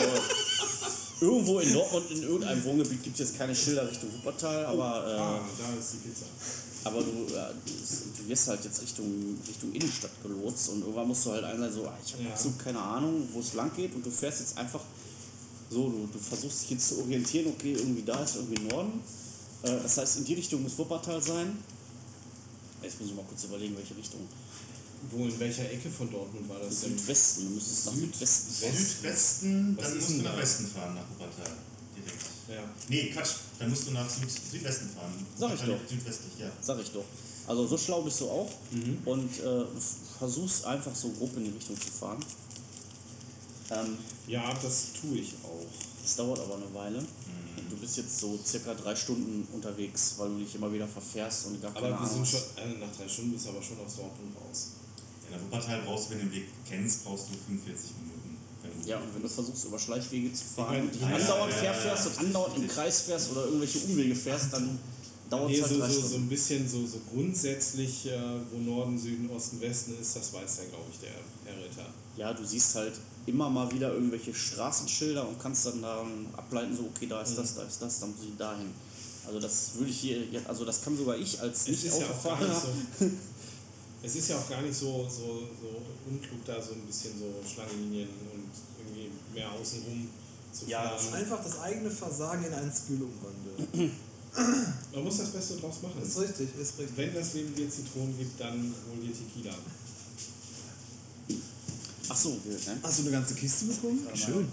irgendwo in Dortmund in irgendeinem Wohngebiet gibt es jetzt keine Schilder Richtung Wuppertal, aber, äh, Ah, da ist die Pizza. aber du, ja, du, du wirst halt jetzt Richtung, Richtung Innenstadt gelotst und irgendwann musst du halt einmal so, ah, ich habe Ja. absolut keine Ahnung, wo es lang geht und du fährst jetzt einfach so, du, du versuchst dich jetzt zu orientieren, okay, irgendwie da ist irgendwie Norden. Äh, das heißt, in die Richtung muss Wuppertal sein. Jetzt muss ich mal kurz überlegen, welche Richtung. Wo, in welcher Ecke von Dortmund war das denn? Südwesten, du müsstest nach Südwesten fahren. Südwesten, dann ist musst du nach? Westen fahren, nach Wuppertal. Direkt. Ja. Nee, Quatsch, dann musst du nach Süd Südwesten fahren. Sag ich doch. Südwestlich, ja. Sag ich doch. Also so schlau bist du auch und äh, versuchst einfach so grob in die Richtung zu fahren. Ähm, ja, das tue ich auch. das dauert aber eine Weile. Du bist jetzt so circa drei Stunden unterwegs, weil du dich immer wieder verfährst und gar keine Aber wir Ahnung sind hast. schon, äh, nach drei Stunden bist du aber schon aus Dortmund raus. Ja, nach Wuppertal brauchst du, wenn du den Weg kennst, brauchst du 45 Minuten. Wenn du- Ja, und wenn du versuchst, über Schleichwege zu fahren dich ja, andauernd ja, ja, fährst und andauernd im Kreis fährst oder irgendwelche Umwege fährst, dann dauert Nee, es halt so, so, ein bisschen so, so grundsätzlich, äh, wo Norden, Süden, Osten, Westen ist, das weiß ja, glaube ich, der Herr Ritter. Ja, du siehst halt immer mal wieder irgendwelche Straßenschilder und kannst dann da ableiten, so, okay, da ist das, da ist das, dann muss ich dahin. Also das würde ich hier, also das kann sogar ich als ist, ja Nicht-Autofahrer. so, es ist ja auch gar nicht so, so, so unklug, da so ein bisschen so Schlangenlinien und irgendwie mehr außenrum zu Ja, fahren. Einfach das eigene Versagen in ein Skill umwandeln. Man muss das Beste draus machen. Das ist richtig, ist richtig. Wenn das Leben dir Zitronen gibt, dann hol dir Tequila. Ach so, wild, ne? Hast du eine ganze Kiste bekommen? Schön.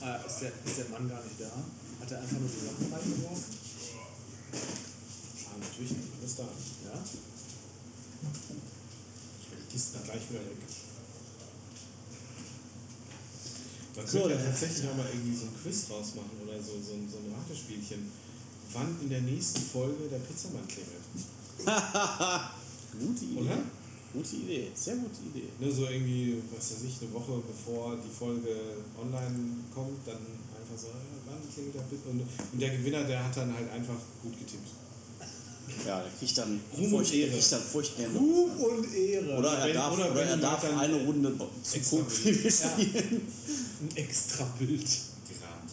Ah, ist, der, ist der Mann gar nicht da? Hat er einfach nur die Sachen reingeworfen? Natürlich nicht, alles da. Ja? Die Kiste dann gleich wieder weg. Man So, könnte ja dann- tatsächlich auch mal irgendwie so ein Quiz draus machen oder so, so, ein- so ein Ratespielchen. Wann in der nächsten Folge der Pizzamann klingelt. Gute Idee. Oder? Gute Idee, sehr gute Idee. Ne, so irgendwie, was weiß ich, eine Woche bevor die Folge online kommt, dann einfach so, äh, wann klingelt der Pizza? Und, und der Gewinner, der hat dann halt einfach gut getippt. Ja, der kriegt dann Ruhm und furcht, Ehre. kriegt dann furchtbar. Ruhm und Ehre. Oder er wenn- darf, oder oder wenn er darf dann eine Runde wie wir spielen. Ein extra Bild Gerahmt.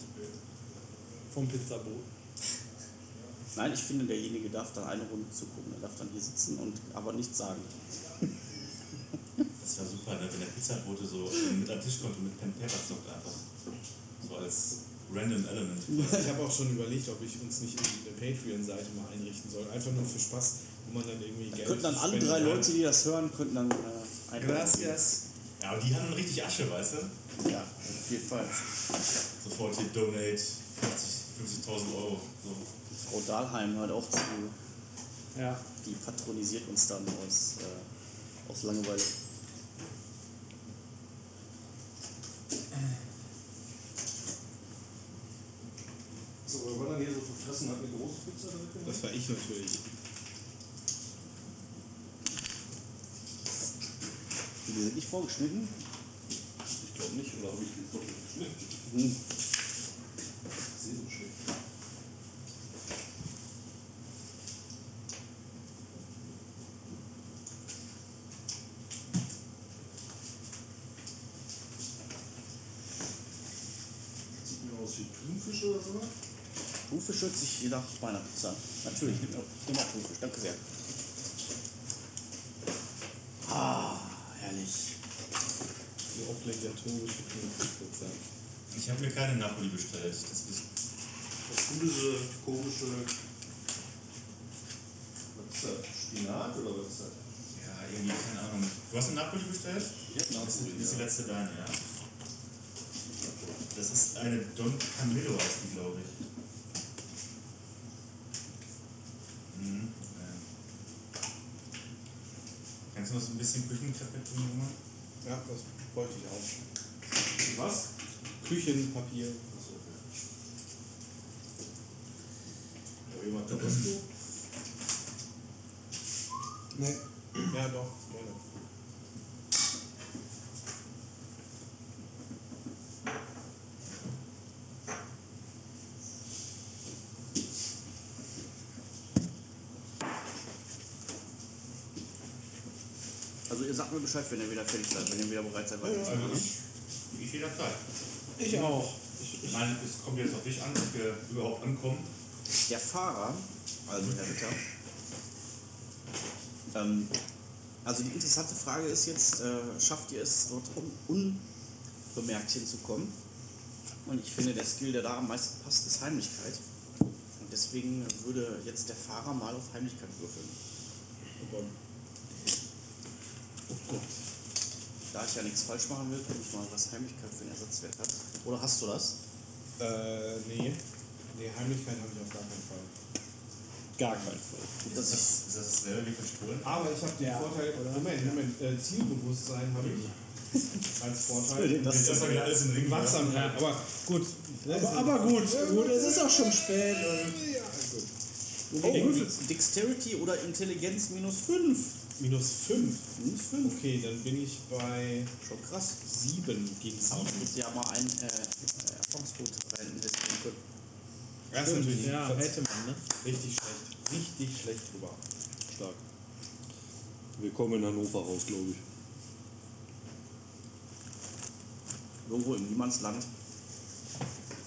vom Pizzaboot. Nein, ich finde, derjenige darf dann eine Runde zugucken. Er darf dann hier sitzen und aber nichts sagen. Das war super, ne? wenn der Pizzabote so mit am Tisch kommt und mit Pen Paper zockt einfach. So als random element. Ich habe auch schon überlegt, ob ich uns nicht eine Patreon-Seite mal einrichten soll. Einfach nur für Spaß, wo man dann irgendwie Da Geld könnten dann alle drei. Leute, die das hören, könnten dann äh, ein Gracias. Ja, aber die haben dann richtig Asche, weißt du? Ja, auf jeden Fall. Sofort hier Donate 50 5000 Euro. So. Die Frau Dahlheim hört auch zu. Ja. Die patronisiert uns dann aus, äh, aus Langeweile. So, wir wollen dann hier so verfressen, hat eine große Pizza direkt Das war ich natürlich. Die sind nicht vorgeschnitten. Ich glaube nicht, oder habe ich die doch nicht geschnitten? Hm. Ich sehe so schlecht. 40 je nach meiner Pizza. Natürlich, nimm, nimm auch Thunfisch. Danke sehr. Ah, herrlich. Die Optik der thunfische Pizza. Ich habe mir keine Napoli bestellt. Das ist das gute, komische. Was ist das? Spinat oder was ist das? Ja, irgendwie, keine Ahnung. Du hast eine Napoli bestellt? Ja, Napoli. Das ist die letzte deine, ja. Das ist eine Don Camillo, heißt die, glaube ich. Kannst du noch so ein bisschen tun, Junge? Ja, das wollte ich auch. Was? Küchenpapier. Achso, okay. Jemand Tabasco? Nee. Ja, doch, gerne. Also ihr sagt mir Bescheid, wenn ihr wieder fertig seid, wenn ihr wieder bereit seid. weiter. Also ich, ich jederzeit. Ich auch. Ich meine, es kommt jetzt auf dich an, ob wir überhaupt ankommen. Der Fahrer, also Herr Ritter, ähm, also die interessante Frage ist jetzt, äh, schafft ihr es dort un unbemerkt hinzukommen? Und ich finde, der Skill, der da am meisten passt, ist Heimlichkeit. Und deswegen würde jetzt der Fahrer mal auf Heimlichkeit würfeln. Oh Gott. Da ich ja nichts falsch machen will, gucke ich mal, was Heimlichkeit für einen Ersatzwert hat. Oder hast du das? Äh, nee. Nee, Heimlichkeit habe ich auf gar keinen Fall. Gar kein Fall. Das Ist ist, das, ist dasselbe wie verstohlen? Aber ich habe den Ja, Vorteil, oder? Moment, Moment, äh, Zielbewusstsein habe ich als Vorteil. Das erstmal wieder alles in den Ring. Wachsamkeit, aber gut. Aber, aber gut, gut, es ist auch schon spät. Und Ja, gut. oh, Dexterity oder Intelligenz minus 5. Minus 5. Minus 5. Okay, dann bin ich bei Schon krass. 7 gegen Aber 7. hätte ja mal ein äh, äh, Erfahrungspunkt rein investieren können. Das ist natürlich ja, hätte man, ne? richtig schlecht. Richtig schlecht drüber. Stark. Wir kommen in Hannover raus, glaube ich. Irgendwo im Niemandsland,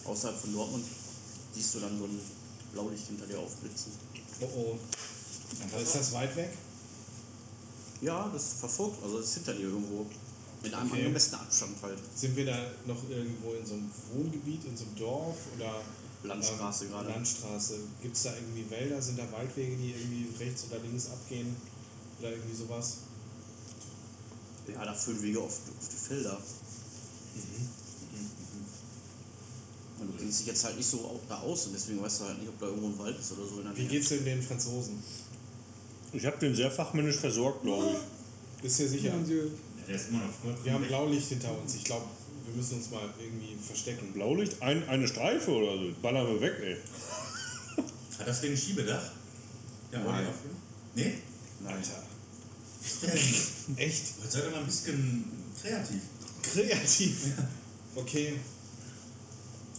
außerhalb von Dortmund, siehst du dann so ein Blaulicht hinter dir aufblitzen. Oh oh. Ist das weit weg? Ja, das verfolgt, also das ist hinter dir irgendwo. Mit einem Okay. angemessenen Abstand halt. Sind wir da noch irgendwo in so einem Wohngebiet, in so einem Dorf oder Landstraße ähm, gerade. Landstraße. Gibt es da irgendwie Wälder? Sind da Waldwege, die irgendwie rechts oder links abgehen? Oder irgendwie sowas? Ja, da führen Wege auf, auf die Felder. Und du kennst dich jetzt halt nicht so au- da aus und deswegen weißt du halt nicht, ob da irgendwo ein Wald ist oder so in der Wie geht's denn den Franzosen? Ich habe den sehr fachmännisch versorgt, glaube ich. Bist du dir sicher? Ja, der ist immer noch Wir haben. Blaulicht hinter uns. Ich glaube, wir müssen uns mal irgendwie verstecken. Blaulicht, ein, eine Streife oder so. Ballern wir weg, ey. Hat das Ding ein Schiebedach? Ja, Nein. Nee? Alter. Echt? Jetzt seid ihr mal ein bisschen kreativ. Kreativ. Okay.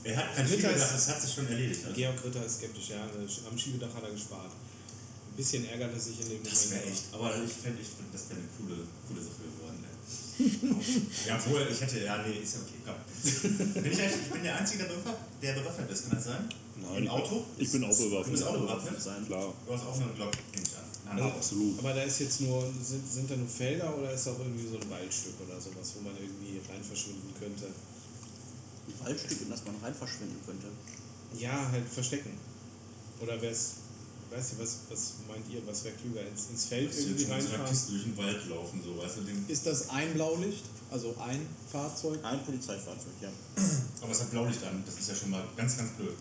Er hat kein Ritter Schiebedach, ist- das hat sich schon erledigt. Also, Georg Ritter ist skeptisch, ja. Am Schiebedach hat er gespart. Ein bisschen ärgert er sich in dem das wäre aber- echt. Aber ich fände, ich find, das wäre eine coole, coole Sache geworden. Ey. ja, obwohl, ich hätte, ja, nee, ist ja okay, komm. Bin ich, eigentlich, ich bin der Einzige, der bewaffnet, der bewaffnet ist, kann das sein? Nein, Im Auto? Ich bin auch Du bewaffnet. bist auch bewaffnet? sein. Klar. Du hast auch eine Glock, nehme ich an. Nein, Also, Absolut. Aber da ist jetzt nur, sind, sind da nur Felder oder ist auch irgendwie so ein Waldstück oder sowas, wo man irgendwie rein verschwinden könnte? Ein Waldstück, in das man rein verschwinden könnte. Ja, halt verstecken. Oder wär's, weißt du, was, was meint ihr, was wäre klüger? Ins, ins Feld Du irgendwie reinfahren? Durch den Wald laufen, so, weißt du, den, Ist das ein Blaulicht? Also ein Fahrzeug? Ein Polizeifahrzeug, ja. aber es hat Blaulicht an, das ist ja schon mal ganz, ganz blöd.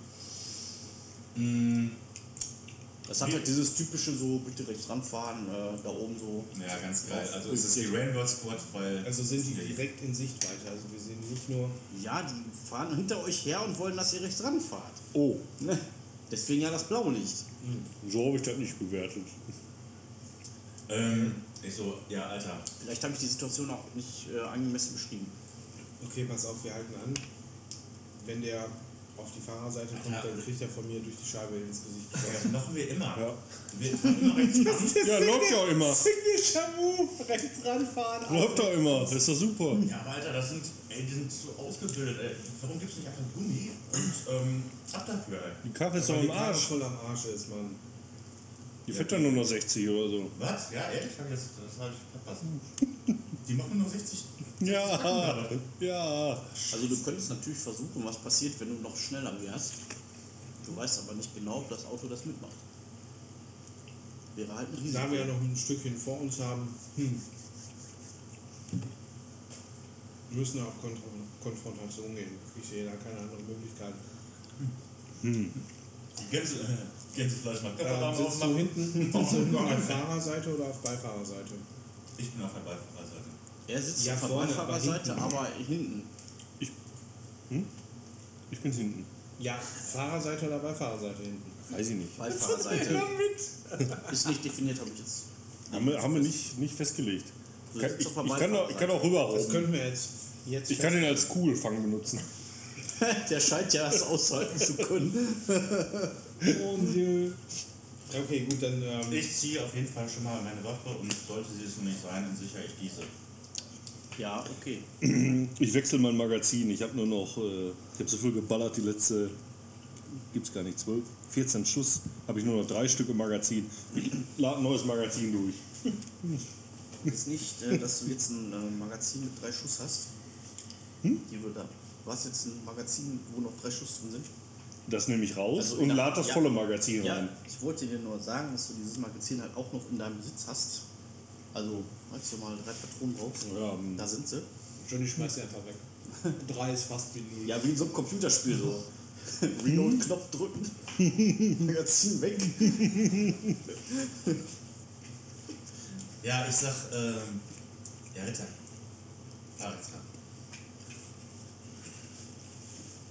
Das hat halt dieses typische so, bitte rechts ranfahren, äh, da oben so. Ja, ganz geil. Also es ist die Rainbow Squad, weil. Also sind die direkt in Sichtweite. Also wir sehen nicht nur. Ja, die fahren hinter euch her und wollen, dass ihr rechts ranfahrt. Oh, Ne? Deswegen ja das Blaulicht. So habe ich das nicht bewertet. Ähm, ich so, ja, Alter. Vielleicht habe ich die Situation auch nicht äh, angemessen beschrieben. Okay, pass auf, wir halten an. Wenn der auf die Fahrerseite kommt, Ja. dann kriegt er von mir durch die Scheibe ins Gesicht. Das machen wir immer. Ja. Wir immer ran. Ja, läuft ja auch immer. Signature Move, rechts ranfahren. Läuft doch immer. Das ist doch super. Ja, aber Alter, das sind, ey, die sind so ausgebildet, ey. Warum gibt's nicht einfach Gummi und ähm, ab dafür, ey? Die Karre ist doch im Karre Arsch. voll am Arsch ist, Mann. Die fährt dann nur noch 60 oder so. Was? Ja, ehrlich? Hab ich das, das hab ich verpasst. Die machen nur 60. Ja, ja. Also du könntest natürlich versuchen, was passiert, wenn du noch schneller wärst. Du weißt aber nicht genau, ob das Auto das mitmacht. Wäre halt ein Risiko. Da wir ja noch ein Stückchen vor uns haben, hm. Wir müssen auf Kont Konfrontation gehen. Ich sehe da keine andere Möglichkeit. Die Gänse, äh, Gänsefleisch mal Ähm, sitzt du hinten, sitzt du hinten auf Fahrerseite oder auf Beifahrerseite? Ich bin auf der Beifahrerseite. er sitzt Ja, auf der Beifahrerseite, aber hinten. Ich bin hinten. Ja, Fahrerseite oder Beifahrerseite hinten? Weiß ich nicht. Beifahrerseite ist nicht definiert, habe ich jetzt. Haben wir, haben wir nicht, nicht festgelegt. Sitzt ich, ich, kann auch, ich kann auch Das rüberrauben. können wir jetzt, jetzt Ich kann den als Kugelfang benutzen. Der scheint ja das aushalten zu können. Okay, gut, dann. Ähm, Ich ziehe auf jeden Fall schon mal meine Waffe und sollte sie es noch nicht sein, dann sichere ich diese. Ja, okay. Ich wechsle mein Magazin. Ich habe nur noch, äh, ich habe so viel geballert, die letzte, gibt's gar nicht, 12, 14 Schuss, habe ich nur noch drei Stück im Magazin. Ich lade ein neues Magazin durch. Ist nicht, äh, dass du jetzt ein äh, Magazin mit drei Schuss hast. Hm? Die du, da, du hast jetzt ein Magazin, wo noch drei Schuss drin sind. Das nehme ich raus Also und lade das ja. volle Magazin Ja, rein. ich wollte dir nur sagen, dass du dieses Magazin halt auch noch in deinem Besitz hast. Also, falls du mal drei Patronen brauchst, Ja, ähm, da sind sie. Johnny schmeißt sie einfach weg. Drei ist fast wie null. Ja, wie in so einem Computerspiel so. Reload-Knopf drücken, Magazin weg. Ja, ich sag, ähm, ja, Ritter. Fahr jetzt ran.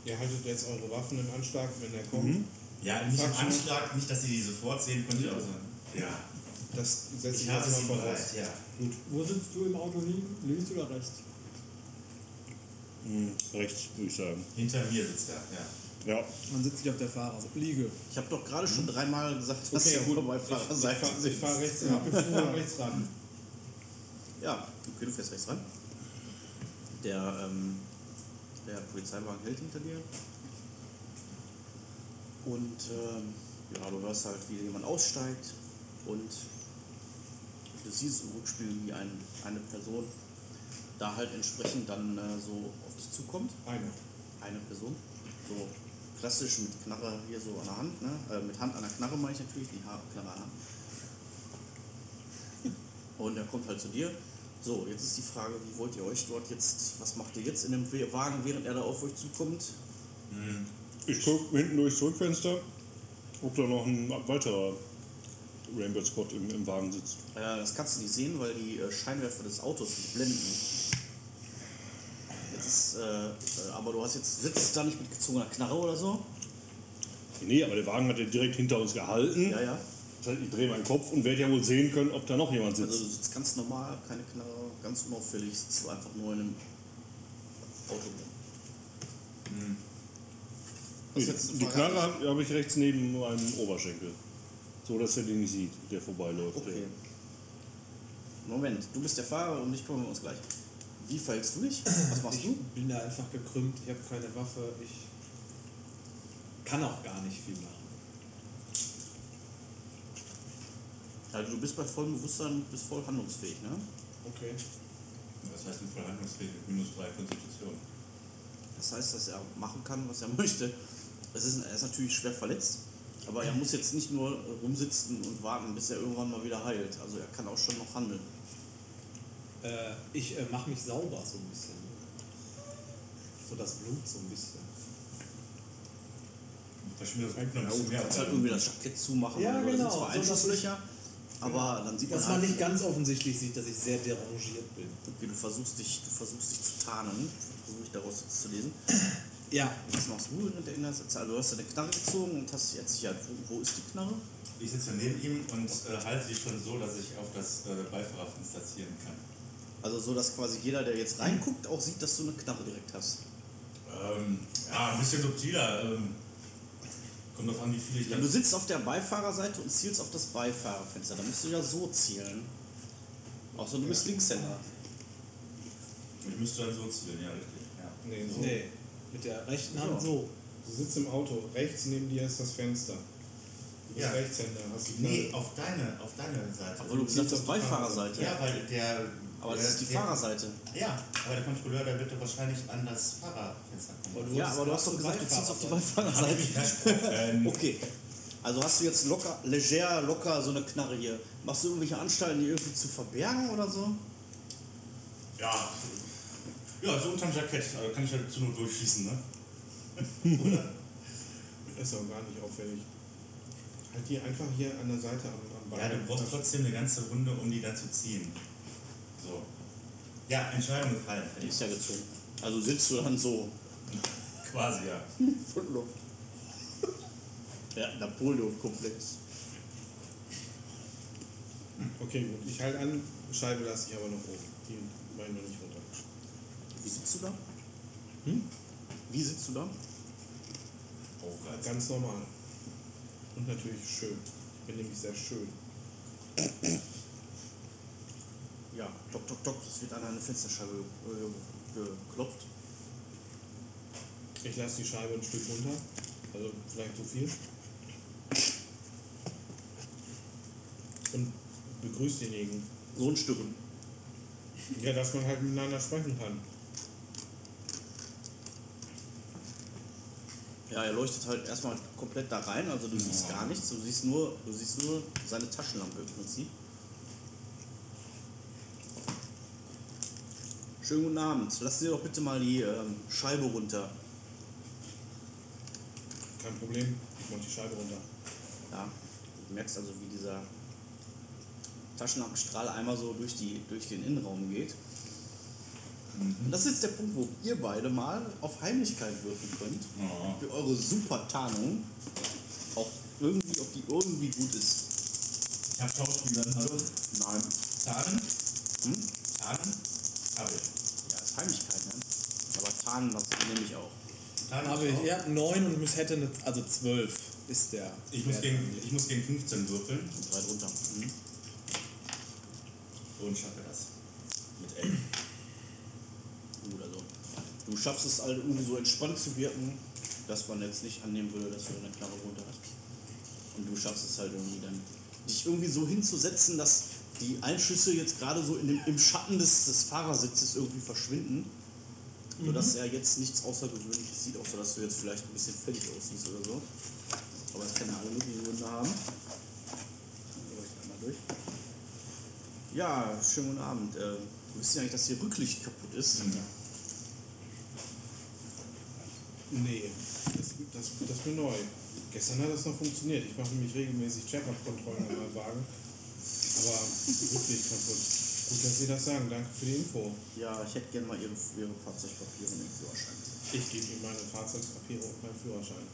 Ihr haltet jetzt eure Waffen im Anschlag, wenn er kommt. Ja, nicht im. Anschlag, nicht, dass sie die sofort sehen, ich sagen. Ja, Das setze ich ich jetzt mal voraus. ja. Wo sitzt du im Auto liegen? Links oder rechts? Hm, rechts, würde ich sagen. Hinter mir sitzt er, ja. Ja, Man sitzt nicht auf der Fahrer. Liege. Ich habe doch gerade schon dreimal gesagt, dass Okay, ihr gut. vorbei Ich, ich Fahrerseite fahre fahr rechts, ab, ich fahr rechts ran. Ja, okay, du fährst rechts ran. Der, ähm, der Polizeiwagen hält hinter dir. Und ähm, ja, du hörst halt, wie jemand aussteigt und du siehst im Rückspiel, wie ein, eine Person da halt entsprechend dann äh, so auf dich zukommt. Einer. Eine Person. So klassisch mit Knarre hier so an der Hand, ne? Äh, mit Hand an der Knarre meine ich natürlich, die Haare Knarre an der Hand. Und er kommt halt zu dir. So, jetzt ist die Frage, wie wollt ihr euch dort jetzt, was macht ihr jetzt in dem Wagen, während er da auf euch zukommt? ich gucke hinten durchs Rückfenster, ob da noch ein weiterer Rainbow Squad im, im Wagen sitzt. Äh, das kannst du nicht sehen, weil die äh, Scheinwerfer des Autos dich blenden. Jetzt ist, äh, äh, aber du hast jetzt, sitzt da nicht mit gezogener Knarre oder so? Nee, aber der Wagen hat ja direkt hinter uns gehalten. Ja, ja. Ich drehe meinen Kopf und werde ja wohl sehen können, ob da noch jemand Also sitzt. du sitzt ganz normal, keine Knarre, ganz unauffällig, sitzt du einfach nur in einem Auto jetzt die Knarre habe hab ich rechts neben meinem Oberschenkel. So, dass er den nicht sieht, der vorbeiläuft. Okay. Moment, du bist der Fahrer und ich wir uns gleich. Wie verhältst du dich? Was machst Ich du? bin da einfach gekrümmt. Ich habe keine Waffe. Ich kann auch gar nicht viel machen. Also du bist bei vollem Bewusstsein, bist voll handlungsfähig, ne? Okay. Was heißt denn Verhandlungsfähig mit minus 3 Konstitution? Das heißt, dass er machen kann, was er möchte. Es ist, er ist natürlich schwer verletzt, aber er muss jetzt nicht nur rumsitzen und warten, bis er irgendwann mal wieder heilt. Also er kann auch schon noch handeln. Äh, ich äh, mache mich sauber so ein bisschen. So das Blut so ein bisschen. verschmiert das Blut noch ein Ja, bisschen du mehr. kannst halt irgendwie das Jackett zumachen. Ja, oder Da genau, so, dass Einschusslöcher, aber dann sieht man Dass man halt, nicht ganz offensichtlich sieht, dass ich sehr derangiert bin. okay, du versuchst dich, du versuchst dich zu tarnen, versuche ich daraus jetzt zu lesen. Ja. Was machst du in der Inhalts? Also du hast deine Knarre gezogen und hast jetzt ja, wo, wo ist die Knarre? Ich sitze neben ihm und äh, halte sie schon so, dass ich auf das äh, Beifahrerfenster zielen kann. Also so, dass quasi jeder, der jetzt reinguckt, auch sieht, dass du eine Knarre direkt hast. Ähm, ja, ein bisschen subtiler. Ähm, kommt drauf an, wie viel ich Ja, dann. du sitzt auf der Beifahrerseite und zielst auf das Beifahrerfenster. Da musst du ja so zielen. Außer du bist Linkshänder. Ich müsste dann so zielen, ja, richtig. Ja. Nee, so. Nee. Mit der rechten Hand so. Du sitzt im Auto, rechts neben dir ist das Fenster. Du bist Ja. Rechtshänder, hast die Nee, auf deine, auf deine Seite. Aber du gesagt hast Beifahrerseite. ja, weil der. Aber das der, ist die Fahrerseite. Ja, aber der Kontrolleur, der wird wahrscheinlich an das Fahrerfenster kommen. Ja, aber du hast doch gesagt, du ziehst auf die Beifahrerseite. ähm, Okay. Also hast du jetzt locker, leger, locker so eine Knarre hier. Machst du irgendwelche Anstalten, die irgendwie zu verbergen oder so? Ja. Ja, so unterm Jackett, also kann ich halt zu nur durchschießen, ne? Ist auch gar nicht auffällig. Halt die einfach hier an der Seite am, am Bein. Ja, du brauchst trotzdem eine ganze Runde, um die dann zu ziehen. So. Ja, Entscheidung gefallen. Die ist ja gezogen. Also sitzt du dann so. Quasi, ja. Von Luft. Ja, Napoleon-Komplex. Okay, gut. Ich halte an, Scheibe lasse ich aber noch oben. Die meine noch nicht runter. Wie sitzt du da? Hm? Wie sitzt du da? Aufreißen. Ganz normal. Und natürlich schön. Ich bin nämlich sehr schön. Ja, tok, tok, tok, es wird an eine Fensterscheibe äh, geklopft. Ich lasse die Scheibe ein Stück runter. Also vielleicht so viel. Und begrüßt denjenigen. So ein Stück. Ja, dass man halt miteinander sprechen kann. Ja, er leuchtet halt erstmal komplett da rein, also du siehst gar nichts, du siehst nur, du siehst nur seine Taschenlampe im Prinzip. Schönen guten Abend. Lassen Sie doch bitte mal die ähm, Scheibe runter. Kein Problem. Ich mach die Scheibe runter. Ja, du merkst also, wie dieser Taschenlampenstrahl einmal so durch, die, durch den Innenraum geht. Und das ist jetzt der Punkt, wo ihr beide mal auf Heimlichkeit würfeln könnt. Oh. Für eure super Tarnung. Auch irgendwie, ob die irgendwie gut ist. Ich hab Schauspielern, hallo? Nein. Tarnen? Hm? Tarnen? Hab ich. Heimlichkeit, ne? Aber Tarnen, das nehme ich auch. Tarnen Habe ich, auch. ja, 9 und es hätte eine, also 12 ist der. Ich muss, gegen, ich muss gegen 15 würfeln Und drei drunter. Mhm. und schaffe das. Mit 11. Gut, also. Du schaffst es halt irgendwie so entspannt zu wirken, dass man jetzt nicht annehmen würde, dass du eine Knarre runter hast. Und du schaffst es halt irgendwie dann, dich irgendwie so hinzusetzen, dass die Einschüsse jetzt gerade so in dem, im Schatten des, des Fahrersitzes irgendwie verschwinden. Sodass er jetzt nichts Außergewöhnliches sieht, außer dass du jetzt vielleicht ein bisschen fertig aussiehst oder so. Aber das kann ja alle möglichen Gründe haben. Durch. Ja, schönen guten Abend. Äh, wisst ihr eigentlich, dass hier Rücklicht kaputt ist? Nee, das, das, das ist mir neu. Gestern hat das noch funktioniert. Ich mache nämlich regelmäßig Check-up-Kontrollen an meinem Wagen. Aber wirklich kaputt. Gut, dass Sie das sagen. Danke für die Info. Ja, ich hätte gerne mal Ihre, Ihre Fahrzeugpapiere und den Führerschein. Ich gebe Ihnen meine Fahrzeugpapiere und meinen Führerschein.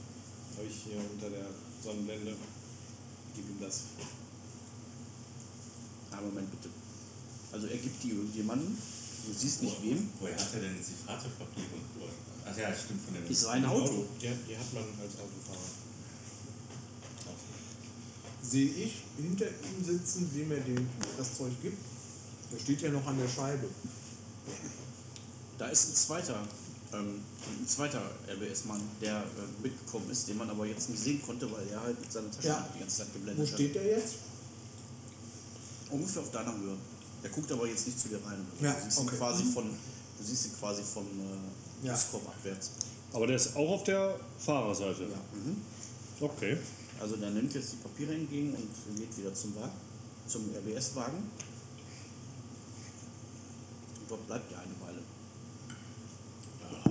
Habe ich hier unter der Sonnenblende. Gib ihm das. Einen Moment bitte. Also er gibt die irgendjemandem. Du siehst nicht wem. Woher hat er denn jetzt die Fahrzeugpapiere und so? Ach ja, stimmt von dem. Ist sein Auto. Die, die hat man als Autofahrer. Sehe ich hinter ihm sitzen, wem er den, das Zeug gibt? Der steht ja noch an der Scheibe. Da ist ein zweiter, ähm, ein zweiter RBS-Mann, der äh, mitgekommen ist, den man aber jetzt nicht sehen konnte, weil er halt mit seiner Tasche Ja. die ganze Zeit Wo geblendet hat. steht der jetzt? Ungefähr auf deiner Höhe. Der guckt aber jetzt nicht zu dir rein. Ja, du siehst ihn okay. quasi von, du siehst ihn quasi von äh, Ja. Abwärts. Aber der ist auch auf der Fahrerseite. Ja. Mhm. Okay. Also der nimmt jetzt die Papiere entgegen und geht wieder zum Wagen, zum RBS-Wagen. Und dort bleibt er eine Weile. Ah,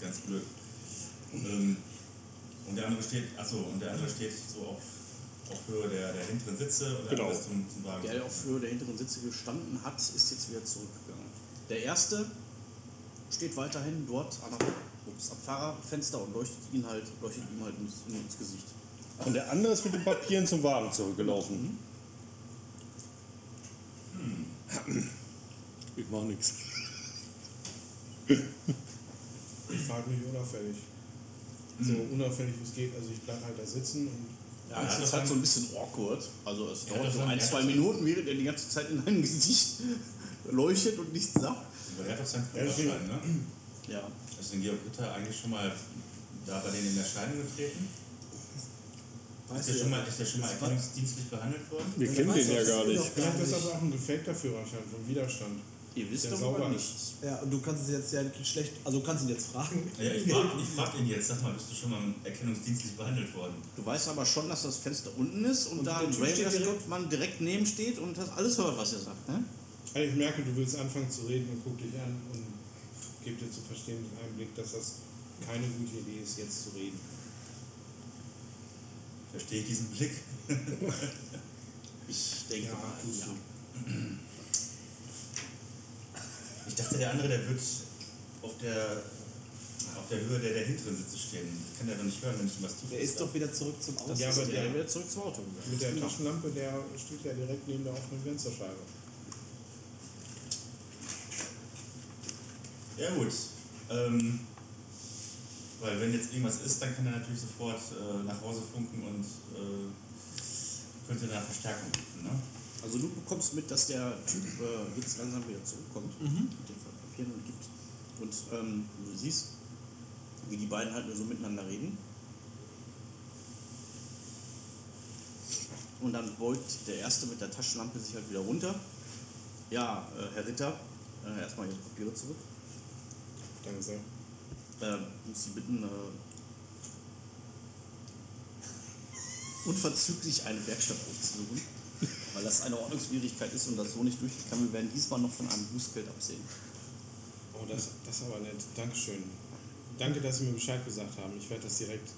ganz blöd. Ähm, Und der andere steht, achso, und der andere steht so auf, auf Höhe der, der hinteren Sitze und der Genau. zum, zum Wagen. Der, der auf Höhe der hinteren Sitze gestanden hat, ist jetzt wieder zurückgegangen. Der erste steht weiterhin dort an der, ups, am Fahrerfenster und leuchtet, ihn halt, leuchtet ihm halt ins, ins Gesicht. Und der andere ist mit den Papieren zum Wagen zurückgelaufen. Ich mach nichts. Ich fahre mich unauffällig. So unauffällig wie es geht. Also ich bleibe halt da sitzen und Ja, das ist halt so ein bisschen awkward. Also es Ja, dauert so ein, zwei Minuten, während er die ganze Zeit in deinem Gesicht leuchtet und nichts sagt. Aber der hat doch seinen Führerschein, ne? Ja. Ist denn Georg Ritter eigentlich schon mal da bei denen in Erscheinung getreten? Ist der, schon mal, ist der schon mal erkennungsdienstlich behandelt worden? Wir kennen den ja gar nicht. vielleicht ist das auch ein gefakter Führerschein vom Widerstand. Ihr wisst Der darüber sauber nichts. Ja, und du kannst es jetzt ja schlecht, also du kannst ihn jetzt fragen. Ja, ich frage ich frag ihn jetzt, sag mal, bist du schon mal erkennungsdienstlich behandelt worden? Du weißt aber schon, dass das Fenster unten ist und, Und da der ein Typ steht Ranger direkt- neben steht und das alles hört, was er sagt. Ne? Also ich merke, du willst anfangen zu reden und guck dich an und gebe dir zu verstehen mit einem Blick, dass das keine gute Idee ist, jetzt zu reden. Verstehe ich diesen Blick? Ich denke Ja, mal, tust ja. du. Ich dachte, der andere, der wird auf der, auf der Höhe der, der hinteren Sitze stehen. Ich kann ja doch nicht hören, wenn ich ihm was tue. Der ist doch wieder zurück zum Auto. Ja, ist aber der, der- wieder zurück zum Auto gegangen. Mit der Taschenlampe, der steht ja direkt neben der offenen Fensterscheibe. Ja gut. Ähm, weil wenn jetzt irgendwas ist, dann kann er natürlich sofort äh, nach Hause funken und äh, könnte nach Verstärkung rufen. Ne? Also du bekommst mit, dass der Typ äh, jetzt langsam wieder zurückkommt mit den Papieren und gibt. Und ähm, du siehst, wie die beiden halt nur so miteinander reden. Und dann beugt der Erste mit der Taschenlampe sich halt wieder runter. Ja, äh, Herr Ritter, äh, erstmal Ihre Papiere zurück. Danke sehr. Äh, muss Sie bitten, äh, unverzüglich eine Werkstatt aufzusuchen, weil das eine Ordnungswidrigkeit ist und das so nicht durchgehen kann. Wir werden diesmal noch von einem Bußgeld absehen. Oh, das, das ist aber nett. Dankeschön. Danke, dass Sie mir Bescheid gesagt haben. Ich werde das direkt,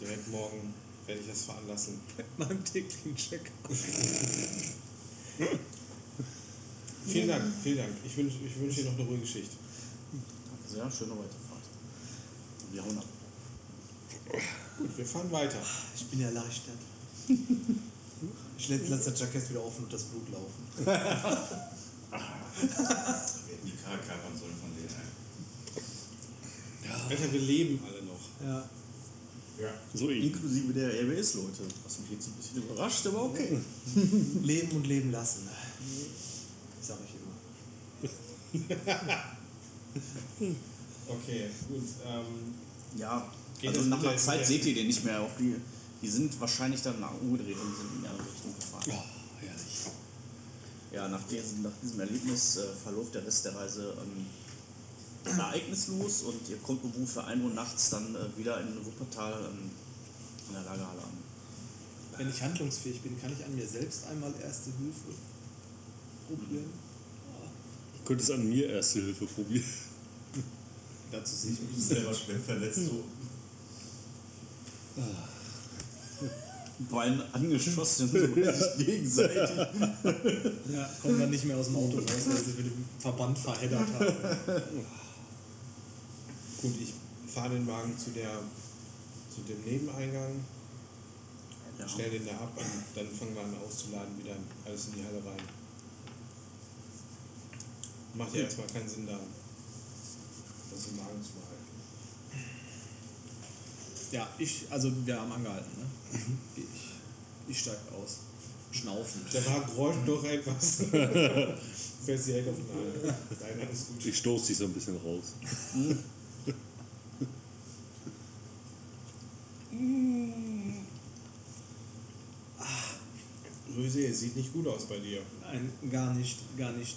direkt morgen, werde ich das veranlassen. Meinem täglichen Check. Vielen Dank, vielen Dank. Ich wünsche ich wünsch Ihnen noch eine ruhige Schicht. Danke sehr, schöne Weiterfahrt. Ab. Gut, wir fahren weiter. Ich bin ja erleichtert. Ich lasse lass das Jackett wieder offen und das Blut laufen. Wir hätten die Karre kapern sollen von denen. ey. Alter, wir leben alle noch. Ja. Ja. So. Inklusive der RBS-Leute. Was mich jetzt ein bisschen überrascht, aber okay. Leben und leben lassen. Sag ich immer. Okay, gut. Ähm, Ja, Geht also nach einer der- Zeit seht ihr den nicht mehr. Auch die, die sind wahrscheinlich dann nach umgedreht und sind in die andere Richtung gefahren. Oh, herrlich. Ja, nach diesem, nach diesem Erlebnis äh, verläuft der Rest der Reise ähm, ereignislos und ihr kommt um für 1 Uhr nachts dann äh, wieder in Wuppertal ähm, in der Lagerhalle an. Wenn ich handlungsfähig bin, kann ich an mir selbst einmal Erste Hilfe probieren. Du könntest an mir Erste Hilfe probieren. Dazu sehe ich mich selber schwer verletzt. So. Beiden angeschossen so richtig gegenseitig. Ja, kommen dann nicht mehr aus dem Auto raus, weil sie mit dem Verband verheddert haben. gut, ich fahre den Wagen zu, der, zu dem Nebeneingang, Ja. stell den da ab und dann fangen wir an auszuladen, wieder alles in die Halle rein. Macht ja erstmal keinen Sinn, da das im Wagen zu behalten. Ja, ich, also wir haben angehalten, ne? Ich, ich steig aus. Schnaufen. Der Wagen rollt doch etwas. Fällst direkt auf den Arm. Nein, alles gut. Ich stoße dich so ein bisschen raus. Röse, es sieht nicht gut aus bei dir. Nein, gar nicht, gar nicht.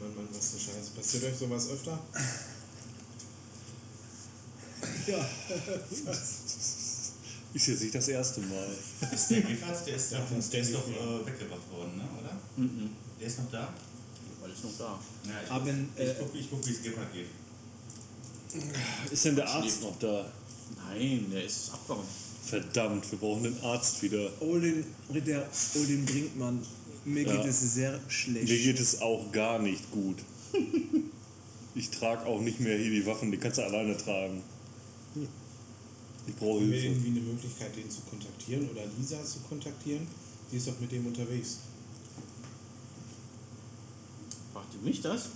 Mann, Mann, Mann, was für Scheiße. Passiert euch sowas öfter? Ja, Ist jetzt nicht das erste Mal. Ist der Gebhardt, der ist, Ja, der ist doch äh, weggebracht worden, ne? oder? Mhm. Der ist noch da? Weil ich noch da. Ja, ich Aber guck, wenn, ich äh, guck, ich guck wie es Gebhardt geht. Ist denn der Arzt noch da? Nein, der ist abgehauen. Verdammt, wir brauchen den Arzt wieder. Olin, Ritter Olin Brinkmann, mir Ja. geht es sehr schlecht. Mir geht es auch gar nicht gut. Ich trage auch nicht mehr hier die Waffen, die kannst du alleine tragen. Ich brauche Haben wir Hilfe. irgendwie eine Möglichkeit, den zu kontaktieren oder Lisa zu kontaktieren? Die ist doch mit dem unterwegs. Fragt ihr mich das?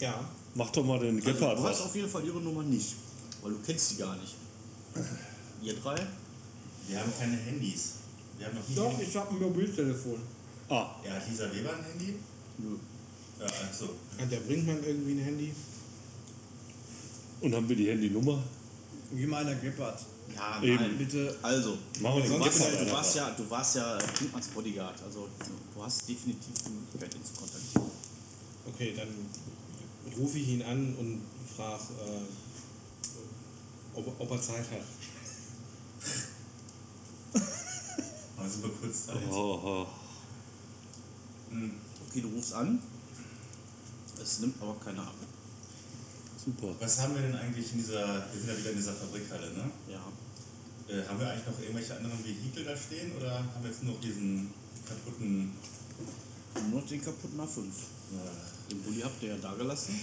Ja. Mach doch mal den Also, Gepard du hast auf jeden Fall ihre Nummer nicht, weil du kennst sie gar nicht. Ihr drei? Wir haben keine Handys. Wir haben noch nie Doch, Handys. ich habe ein Mobiltelefon. Ah, Ja, hat Lisa Weber ein Handy? Nö. Ja, achso. Hat der Brinkmann irgendwie ein Handy? und haben wir die Handynummer? Gib mal einer Gebhardt. Ja, Eben. nein. Bitte. Machen Also, wir du warst, ja, du, warst ja, du warst ja Brinkmanns Bodyguard, also du hast definitiv die Möglichkeit, ihn zu kontaktieren. Okay, dann rufe ich ihn an und frage, äh, ob, ob er Zeit hat. Aber super kurz Zeit. Oh, oh. Hm. Okay, du rufst an, es nimmt aber keiner ab. Super. Was haben wir denn eigentlich in dieser, wir sind ja wieder in dieser Fabrikhalle, ne? Ja. Äh, haben wir eigentlich noch irgendwelche anderen Vehikel da stehen oder haben wir jetzt nur noch diesen kaputten. Nur noch den kaputten A5. Äh, Den Bulli habt ihr ja da gelassen.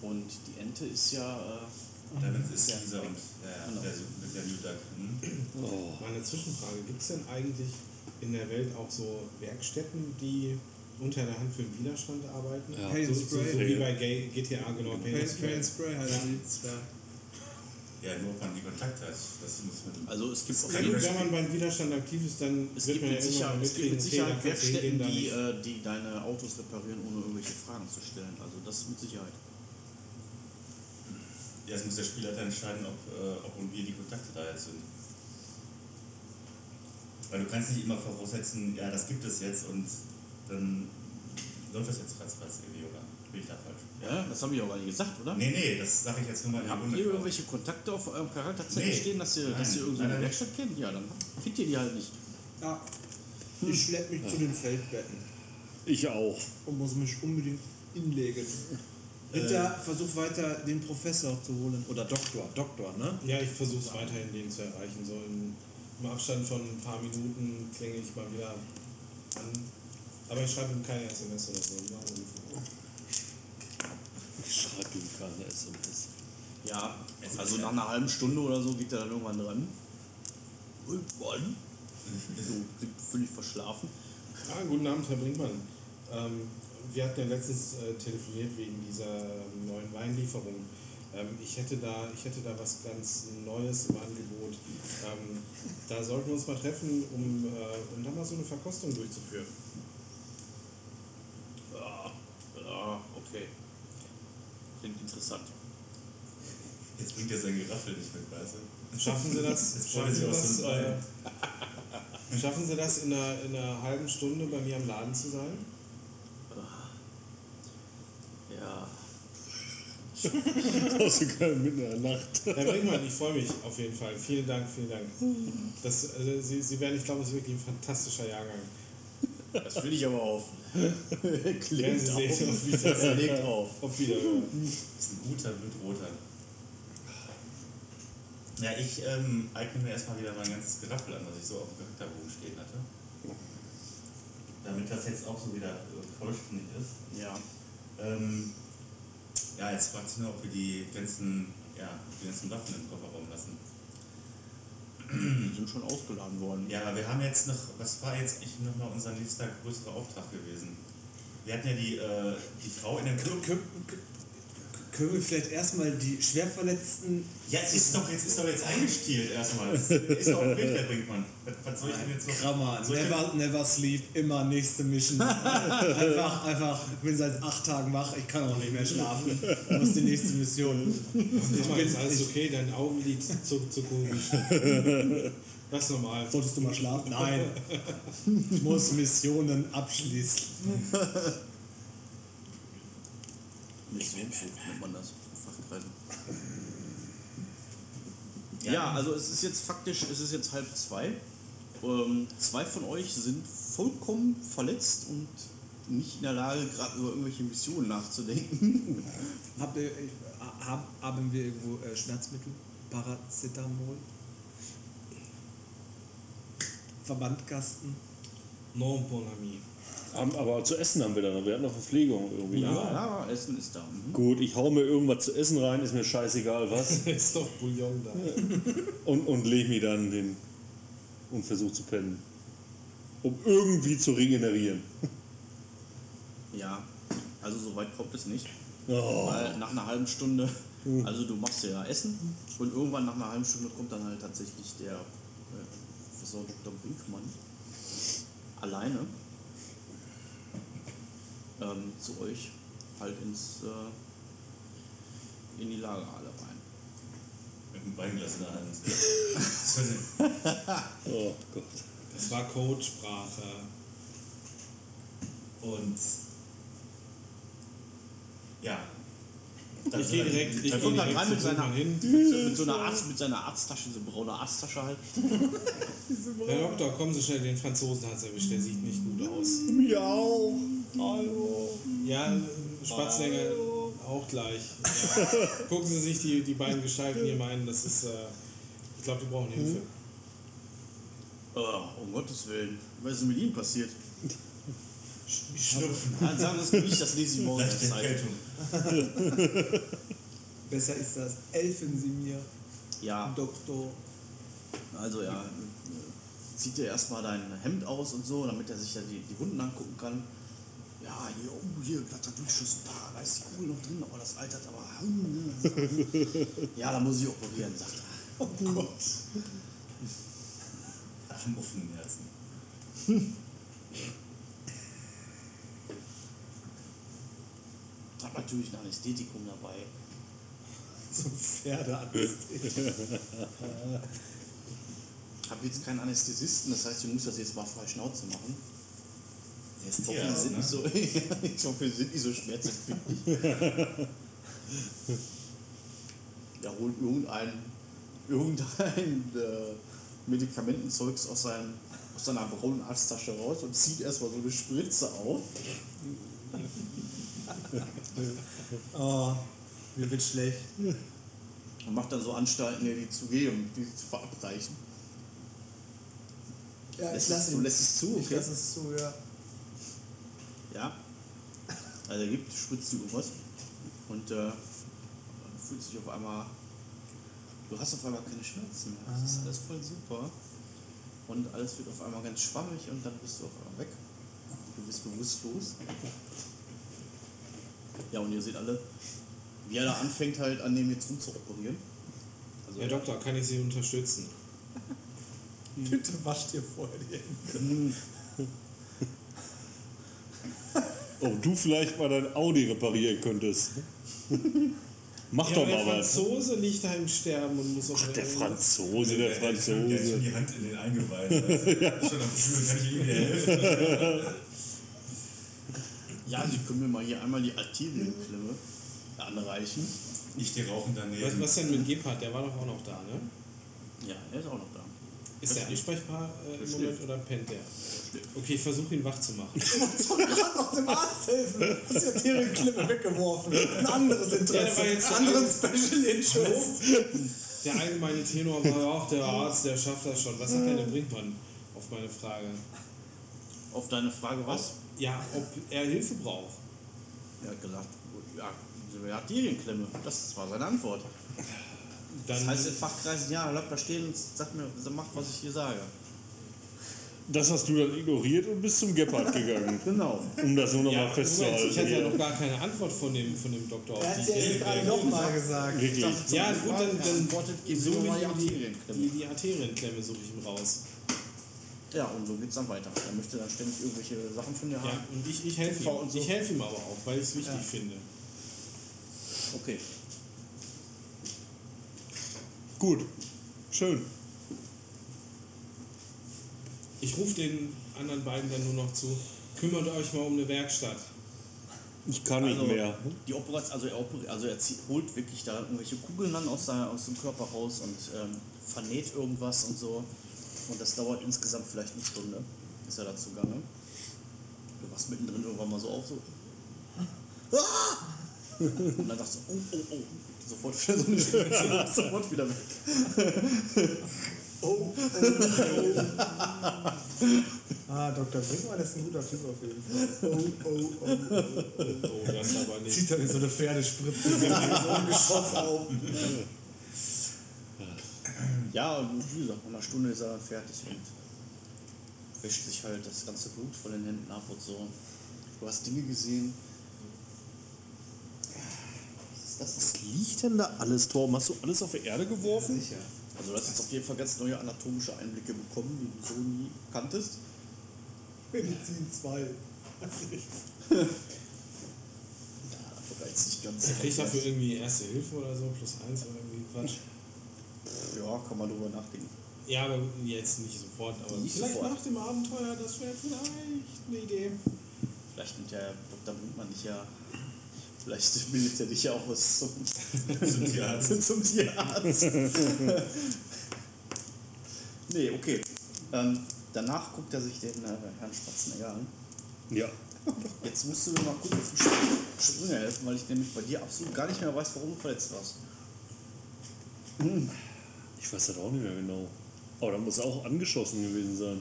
Und die Ente ist ja. Äh, damit ist dieser und ja, Genau. der, mit der New Duck. Hm? Oh. Meine Zwischenfrage, gibt es denn eigentlich in der Welt auch so Werkstätten, die unter der Hand für den Widerstand arbeiten? Ja. Paint So, and so, so Spray. wie bei GTA, genau. Paint and Paint Spray. Paint Spray heißt. Ja. Ja, nur ob man die Kontakte hat. Das muss man. also es gibt auf Na jeden gut, Fall. wenn man beim Widerstand aktiv ist, dann Es wird gibt, man ja mit irgendwann Sicherheit, mal es gibt mit Sicherheit Werkstätten, die, äh, die deine Autos reparieren, ohne irgendwelche Fragen zu stellen. Also das mit Sicherheit. Ja, es muss der Spielleiter entscheiden, ob, äh, ob und wie die Kontakte da jetzt sind. Weil du kannst nicht immer voraussetzen, ja, das gibt es jetzt und dann läuft das jetzt ratzfatz irgendwie, oder? Bin ich da falsch? Ja, das habe ich auch gar nicht gesagt, oder? Nee, nee, das sage ich jetzt nur mal in Habt ihr irgendwelche Kontakte auf eurem Charakterzettel Nee. stehen, dass ihr, Nein, dass ihr irgendeine. Werkstatt kennt? Ja, dann kennt ihr die halt nicht. Ja. Ich schlepp mich zu den Feldbetten Ich auch. und muss mich unbedingt inlegen. Ritter, versuch weiter den Professor zu holen. Oder Doktor, Doktor, ne? Ja, ich versuche es weiterhin, den zu erreichen. So im, im Abstand von ein paar Minuten klinge ich mal wieder an. Aber ich schreibe ihm keine SMS oder so. Ich schreibe ihm keine SMS. Ja, also nach einer halben Stunde oder so geht er dann irgendwann dran. Irgendwann? So, völlig verschlafen. Ah, guten Abend, Herr Brinkmann. Ähm, wir hatten ja letztens äh, telefoniert wegen dieser neuen Weinlieferung. Ähm, ich, hätte da, ich hätte da was ganz Neues im Angebot. Ähm, da sollten wir uns mal treffen, um, äh, um da mal so eine Verkostung durchzuführen. Ja, ja, okay. Klingt interessant. Jetzt bringt er sein Geraffel nicht mit, weißt du? Schaffen Sie das? Jetzt Schaffen Sie das, äh, schaffen Sie das in einer, in einer halben Stunde bei mir am Laden zu sein? Ja. Sogar mitten in der Nacht. Herr Brinkmann, ich freue mich auf jeden Fall. Vielen Dank, vielen Dank. Das, also Sie, Sie werden, ich glaube, es ist wirklich ein fantastischer Jahrgang. Das will ich aber auf. Klingt Sie auf. sehen, auf Das Wiedersehen. legt auf. Auf Wiedersehen. Das ist ein guter Blutroter. Ja, ich ähm, eigne mir erstmal wieder mein ganzes Geraffel an, was ich so auf dem Charakterbogen stehen hatte. Damit das jetzt auch so wieder äh, vollständig ist. Ja. Ähm, ja, jetzt fragt sich nur, ob wir die ganzen, ja, die ganzen Waffen im Kofferraum lassen. Die sind schon ausgeladen worden. Ja, aber wir haben jetzt noch, was war jetzt eigentlich nochmal unser nächster größerer Auftrag gewesen? Wir hatten ja die, äh, die Frau in dem Club. Können, wir vielleicht erstmal die Schwerverletzten. Ja, es ist doch jetzt, ist doch jetzt eingestielt erstmal. Es ist doch ein Bild, der Brinkmann. Was, was soll ich denn jetzt noch? Krammer, never, never sleep, immer nächste Mission. einfach, einfach, ich bin seit acht Tagen wach, ich kann auch nicht mehr schlafen. Ich muss die nächste Mission. Ich meine, ist alles okay, dein Augenlid zuckt zu komisch. Das ist normal. Solltest du mal schlafen? Nein. Ich muss Missionen abschließen. Missionssuch nennt man das. Fachkreisen. Ja, also es ist jetzt faktisch, es ist jetzt halb zwei. Ähm, zwei von euch sind vollkommen verletzt und nicht in der Lage, gerade über irgendwelche Missionen nachzudenken. Hab, äh, hab, haben wir irgendwo äh, Schmerzmittel? Paracetamol. Verbandkasten. Non bon ami. Haben, aber zu essen haben wir dann noch. Wir hatten noch Verpflegung irgendwie. Ja, ja, Essen ist da. Mhm. Gut, ich hau mir irgendwas zu essen rein, ist mir scheißegal was. ist doch Bouillon da. und, und leg mich dann hin und versuche zu pennen. Um irgendwie zu regenerieren. Ja, also so weit kommt es nicht. Oh. Weil nach einer halben Stunde, also du machst ja Essen und irgendwann nach einer halben Stunde kommt dann halt tatsächlich der äh, Professor Dr. Brinkmann alleine ähm, zu euch halt ins äh, in die Lagerhalle rein. Mit dem Weinglas in der Hand. oh Gott. Das war Codesprache. Und ja. Ich gehe direkt, ich Der gehe kommt dann direkt rein mit seiner, hin. mit, so- einer Arzt, mit seiner Arzttasche, so eine braune Arzttasche halt. Herr Doktor, kommen Sie schnell, den Franzosen hat es erwischt, der sieht nicht gut aus. Miau. Hallo. Ja, Spatznäger auch gleich. Ja. Gucken Sie sich die, die beiden Gestalten hier mal an, das ist, äh, ich glaube, die brauchen Hilfe. Oh, um Gottes Willen. Was ist mit ihm passiert? Schnupfen. Nein, sagen Sie es nicht, das lese ich morgen in der Zeitung. Besser ist das. Helfen Sie mir, Ja, Doktor. also ja, äh, zieht dir erstmal dein Hemd aus und so, damit er sich ja die, die Wunden angucken kann. Ja, hier, oh, hier, glatter Durchschuss, da, da ist die Kugel noch drin, aber das altert aber. hm, Ja, da muss ich operieren, sagt er. Oh Gott. Ach, im offenen Herzen. Hat natürlich ein Anästhetikum dabei. So ein Pferdeanästhetik. Hab jetzt keinen Anästhesisten, das heißt, ich muss das jetzt mal frei Schnauze machen. Ist Ich hoffe, die Tierarzt, sind ne? nicht so, ich hoffe, die sind nicht so schmerzempfindlich. ja, holt irgendein, irgendein äh, Medikamentenzeugs aus, seinem, aus seiner braunen Arzttasche raus und zieht erstmal so eine Spritze auf. Oh, mir wird schlecht. Und macht dann so Anstalten, die zu geben, die zu verabreichen. Ja, Lässt ich es, lasse du ihn. lässt es zu, Ich okay? lasse es zu, ja. Ja. Also er gibt, spritzt du irgendwas und äh, fühlt sich auf einmal. Du hast auf einmal keine Schmerzen mehr. Das ist alles voll super. Und alles wird auf einmal ganz schwammig und dann bist du auf einmal weg. Du bist bewusstlos. Ja, und ihr seht alle, wie er da anfängt halt an dem jetzt rumzuoperieren. Also Herr Doktor, kann ich Sie unterstützen? Bitte wasch dir vorher die Hände. Ob du vielleicht mal dein Audi reparieren könntest. Mach Ja, doch der mal was. Franzose liegt da im Sterben und muss Ach, der. Franzose, der Der schon- der hat schon Franzose. die Hand in den Eingeweiden. Also, Schon am Spüren, kann ich ihm helfen? ja, sie können mir mal hier einmal die Arterienklemme anreichen. Nicht die rauchen Was, daneben. was denn mit Gebhardt? Der war doch auch noch da, ne? Ja, er ist auch noch da. Ist der ansprechbar äh, im Moment oder pennt der? Okay, ich versuche ihn wach zu machen. Ich wollte gerade noch dem Arzt helfen. Hast die Arterienklippe weggeworfen. Ein anderes Ja, der war Interesse. jetzt so anderen ein- Special Interest. Der allgemeine Tenor war auch der Arzt, der schafft das schon. Was hat denn der Brinkmann auf meine Frage? Auf deine Frage was? Ja, ob er Hilfe braucht. Er hat gesagt, ja, diese Arterienklemme. Das war seine Antwort. Dann Das heißt in Fachkreisen, ja, bleibt da stehen und sagt mir, macht, was ich hier sage. Das hast du dann ignoriert und bist zum Gepard gegangen. Genau. Um das nur noch ja, mal festzuhalten. Moment, ich hatte ja noch gar keine Antwort von dem, von dem Doktor auf Er hat die es ja ich jetzt gerade nochmal gesagt. Wirklich. Ja, gut, dann, dann Sie suche die ich die, Arterienklemme. die, die Arterienklemme suche ich ihm raus. Ja, und so geht's dann weiter. Er möchte dann ständig irgendwelche Sachen von dir Ja, haben. und ich, ich helfe ihm. so. Ich helfe ihm aber auch, weil ich es wichtig Ja. finde. Okay. Gut. Schön. Ich rufe den anderen beiden dann nur noch zu. Kümmert euch mal um eine Werkstatt. Ich kann nicht Also, mehr. Die Operation, also er, operi- also er zieht, holt wirklich da irgendwelche Kugeln dann aus, seiner, aus dem Körper raus und ähm, vernäht irgendwas und so. Und das dauert insgesamt vielleicht eine Stunde, ist er dazu gegangen. Du wachst mittendrin irgendwann mal so auf, so. Ah! Und dann sagst du, oh, oh, oh. Sofort wieder so eine Stimme, sofort wieder weg. Ah, Dr. Brinkmann ist ein guter Typ auf jeden Fall. Oh, oh, oh, oh, oh. Oh, das aber nicht. Zieht dann so eine Pferdespritze so ein Geschoss auf. Ja, und wie gesagt, nach einer Stunde ist er dann fertig und wäscht sich halt das ganze Blut von den Händen ab und so. Du hast Dinge gesehen. Das? Was liegt denn da alles, Torben? Hast du alles auf die Erde geworfen? Sicher. Also du hast jetzt auf jeden Fall ganz neue anatomische Einblicke bekommen, die du so nie kanntest. Medizin 2. Ja, dafür reizt nicht ganz. Krieg ich dafür irgendwie Erste Hilfe oder so, plus eins oder irgendwie Quatsch? Ja, kann man drüber nachdenken. Ja, aber jetzt nicht sofort, aber Nicht vielleicht sofort. nach dem Abenteuer, das wäre vielleicht eine Idee. Vielleicht nimmt der Dr. Brinkmann dich ja. Vielleicht bildet er dich ja auch was zum, Zum Tierarzt. zum Tierarzt. nee, okay. Ähm, danach guckt er sich den äh, Herrn Spatzenegger an. Ja. Jetzt musst du mir mal kurz auf die Sp- Sprünge helfen, weil ich nämlich bei dir absolut gar nicht mehr weiß, warum du verletzt warst. Ich weiß das auch nicht mehr genau. Aber da muss er auch angeschossen gewesen sein.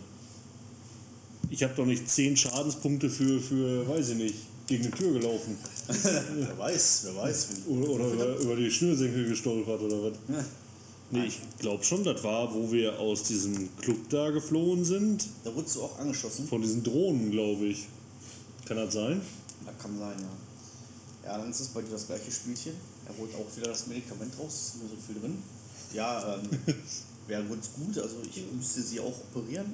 Ich habe doch nicht 10 Schadenspunkte für, für, weiß ich nicht, gegen eine Tür gelaufen. wer weiß, wer weiß. Oder, oder über, über die Schnürsenkel gestolpert oder was. Ja. Nee, ich glaube schon, das war, wo wir aus diesem Club da geflohen sind. Da wurdest du auch angeschossen. Von diesen Drohnen, glaube ich. Kann das sein? Ja, kann sein, ja. Ja, dann ist es bei dir das gleiche Spielchen. Er holt auch wieder das Medikament raus, ist nur so viel drin. Ja, ähm, wäre ganz gut, also ich müsste sie auch operieren.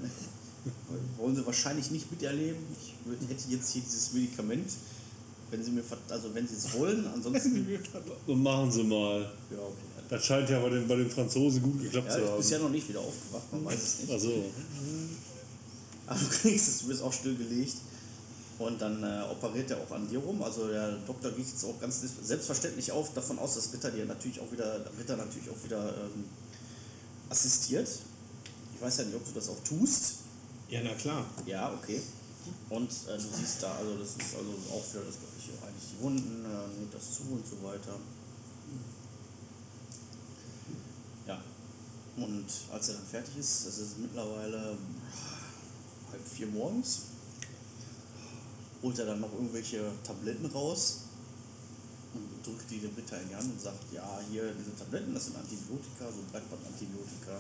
Wollen sie wahrscheinlich nicht miterleben. Ich würd, hätte jetzt hier dieses Medikament, wenn sie mir, also wenn sie es wollen, ansonsten. Und machen sie mal. ja, okay. Das scheint ja bei den, bei den Franzosen gut geklappt Ja, zu haben. bisher noch nicht wieder aufgewacht, man weiß es nicht. Also, Aber du kriegst es, du wirst auch stillgelegt. Und dann äh, operiert er auch an dir rum. Also der Doktor geht jetzt auch ganz selbstverständlich auf, davon aus, dass Ritter dir natürlich auch wieder, Ritter natürlich auch wieder ähm, assistiert. Ich weiß ja nicht, ob du das auch tust. Ja, na klar. Ja, okay. Und äh, du siehst da, also das ist also auch wieder das gleiche. Eigentlich die Wunden, äh, nimmt das zu und so weiter. Ja. Und als er dann fertig ist, es ist mittlerweile halb vier morgens, holt er dann noch irgendwelche Tabletten raus und drückt die dem Ritter in die Hand und sagt, ja, hier diese Tabletten, das sind Antibiotika, so Breitbandantibiotika.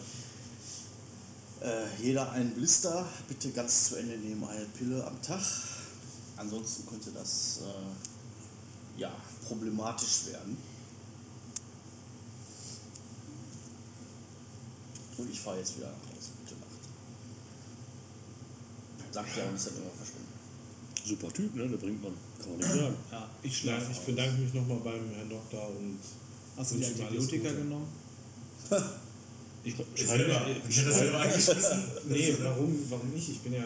Äh, jeder einen Blister, bitte ganz zu Ende nehmen, eine Pille am Tag. Ansonsten könnte das äh, ja, problematisch werden. Und ich fahre jetzt wieder nach Hause. Gute Nacht. Sagt er und ist dann immer verschwunden. super Typ, ne? Der bringt man. Kann man nicht sagen. Ja, ich Ja, schlafe. ich bedanke mich nochmal beim Herrn Doktor und Hast du die Antibiotika genommen? Ich, Selber. Ich hätte das selber angeschmissen. Nee, warum, warum nicht? Ich bin ja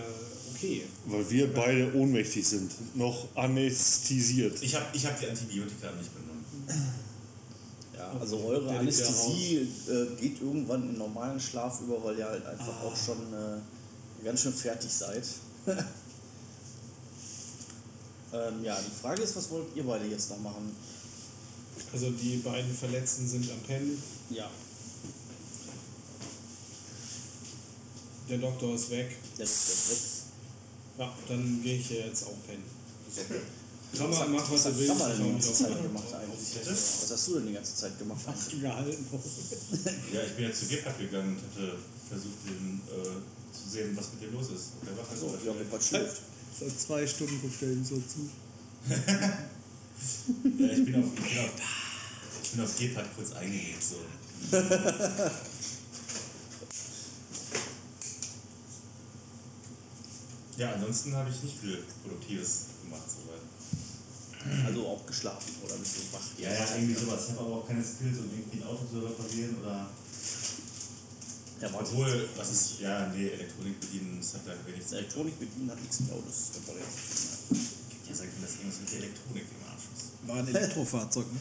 okay. Weil wir beide ohnmächtig sind. Noch anästhesiert. Ich habe ich hab die Antibiotika nicht genommen. Ja, also eure Der Anästhesie äh, geht irgendwann in normalen Schlaf über, weil ihr halt einfach auch schon äh, ganz schön fertig seid. ähm, ja, die Frage ist, was wollt ihr beide jetzt noch machen? Also die beiden Verletzten sind am Pennen, Ja, der Doktor ist weg. der ist jetzt weg. Ja, dann gehe ich hier jetzt auch pennen. So. Klammer, mach was Was du hast willst. du denn die ich ganze Zeit gemacht auf- eigentlich? Was hast du denn die ganze Zeit gemacht? Gehalten. Ja, ich bin ja zu Gebhardt gegangen und hatte versucht, den, äh, zu sehen, was mit dem los ist. Ob der wach ist So, oder ja, schläft. Gott schläft. Seit zwei Stunden guckt er ihm so zu. Ja, ich bin auf, ich bin auf, ich bin auf Gebhardt kurz eingelegt. So. ja, ansonsten habe ich nicht viel Produktives gemacht. Soweit. Also auch geschlafen oder bist du wach? Ja, ja, irgendwie sowas. Ich habe aber auch keine Skills, um irgendwie ein Auto zu reparieren oder. Ja. Obwohl, was ist. Ja, nee, Elektronik bedienen, das hat da wenig Das Elektronik bedienen hat nichts mit Autos repariert. Ja, sagt mir das irgendwas mit der Elektronik im Arsch ist. War ein Elektrofahrzeug, ne?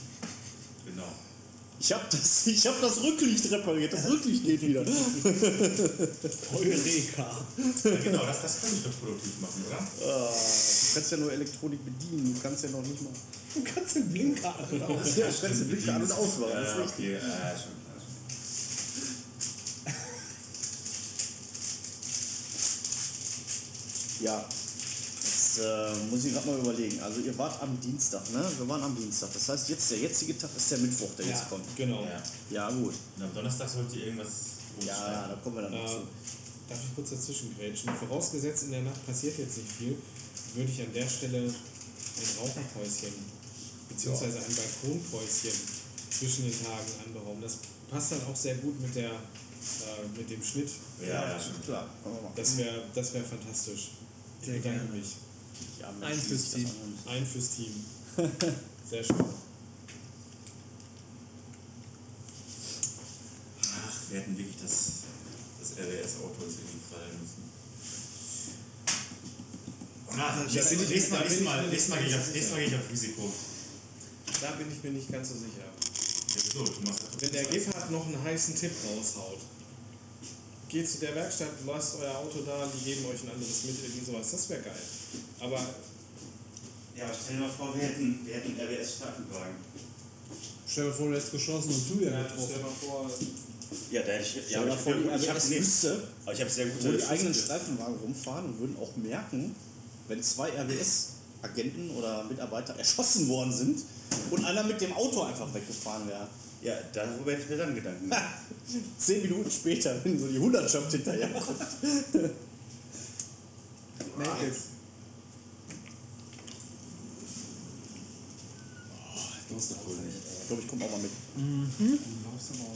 Genau. Ich hab das, ich hab das Rücklicht repariert. Das Rücklicht geht wieder. Eureka. Ja, genau, das, das kann ich doch produktiv machen, oder? Ah, du kannst ja nur Elektronik bedienen, du kannst ja noch nicht mal. Du kannst den Blinker an und aus. Ja, du kannst den Blinker an- und ausmachen, das ist Ja, richtig. okay, ja, schon. ja, Ja. Jetzt äh, muss ich gerade mal überlegen. Also ihr wart am Dienstag, ne? Wir waren am Dienstag. Das heißt, jetzt der jetzige Tag ist der Mittwoch, der Ja, jetzt kommt. genau. Ja. Ja, gut. Und am Donnerstag sollte irgendwas Ja, ja, da kommen wir dann noch Äh, zu. darf ich kurz dazwischen grätschen? Vorausgesetzt, in der Nacht passiert jetzt nicht viel, würde ich an der Stelle ein Raucherpäuschen beziehungsweise ein Balkonpäuschen zwischen den Tagen anberaumen. Das passt dann auch sehr gut mit, der, äh, mit dem Schnitt. Ja, ja, schon. Klar. Das wäre das wär fantastisch. Ich Sehr bedanke mich. Ja, Ein Mensch, fürs Team. an- Ein fürs Team. Sehr schön. Ach, wir hätten wirklich das, das RWS-Auto jetzt irgendwie fallen müssen. Nächstes, Mal, nächstes Mal, nächstes gehe ich auf- nächstes Mal gehe ich auf Risiko. Da bin ich mir nicht ganz so sicher. Ja, das Wenn der Gebhardt noch einen heißen Tipp raushaut, geht zu der Werkstatt, lasst euer Auto da, die geben euch ein anderes mit, irgendwie sowas, das wäre geil. Aber Ja, aber stell dir mal vor, wir hätten, wir hätten RWS-Streifenwagen. Stell dir vor, du hättest geschossen und du ja ja, getroffen. stell mal vor, Ja, da hätte ich. Stell dir mal vor, die ich habe RWS nee, wüsste, aber ich habe sehr gute wo die eigenen. Streifenwagen rumfahren und würden auch merken, wenn zwei RWS-Agenten oder Mitarbeiter erschossen worden sind und einer mit dem Auto einfach weggefahren wäre. Ja, darüber hätte ich mir dann Gedanken gemacht. Zehn Minuten später, wenn so die Hundertschaft hinterherkommt. Naked. Ich glaube, ich komme auch mal mit. du laufst aber auch rum.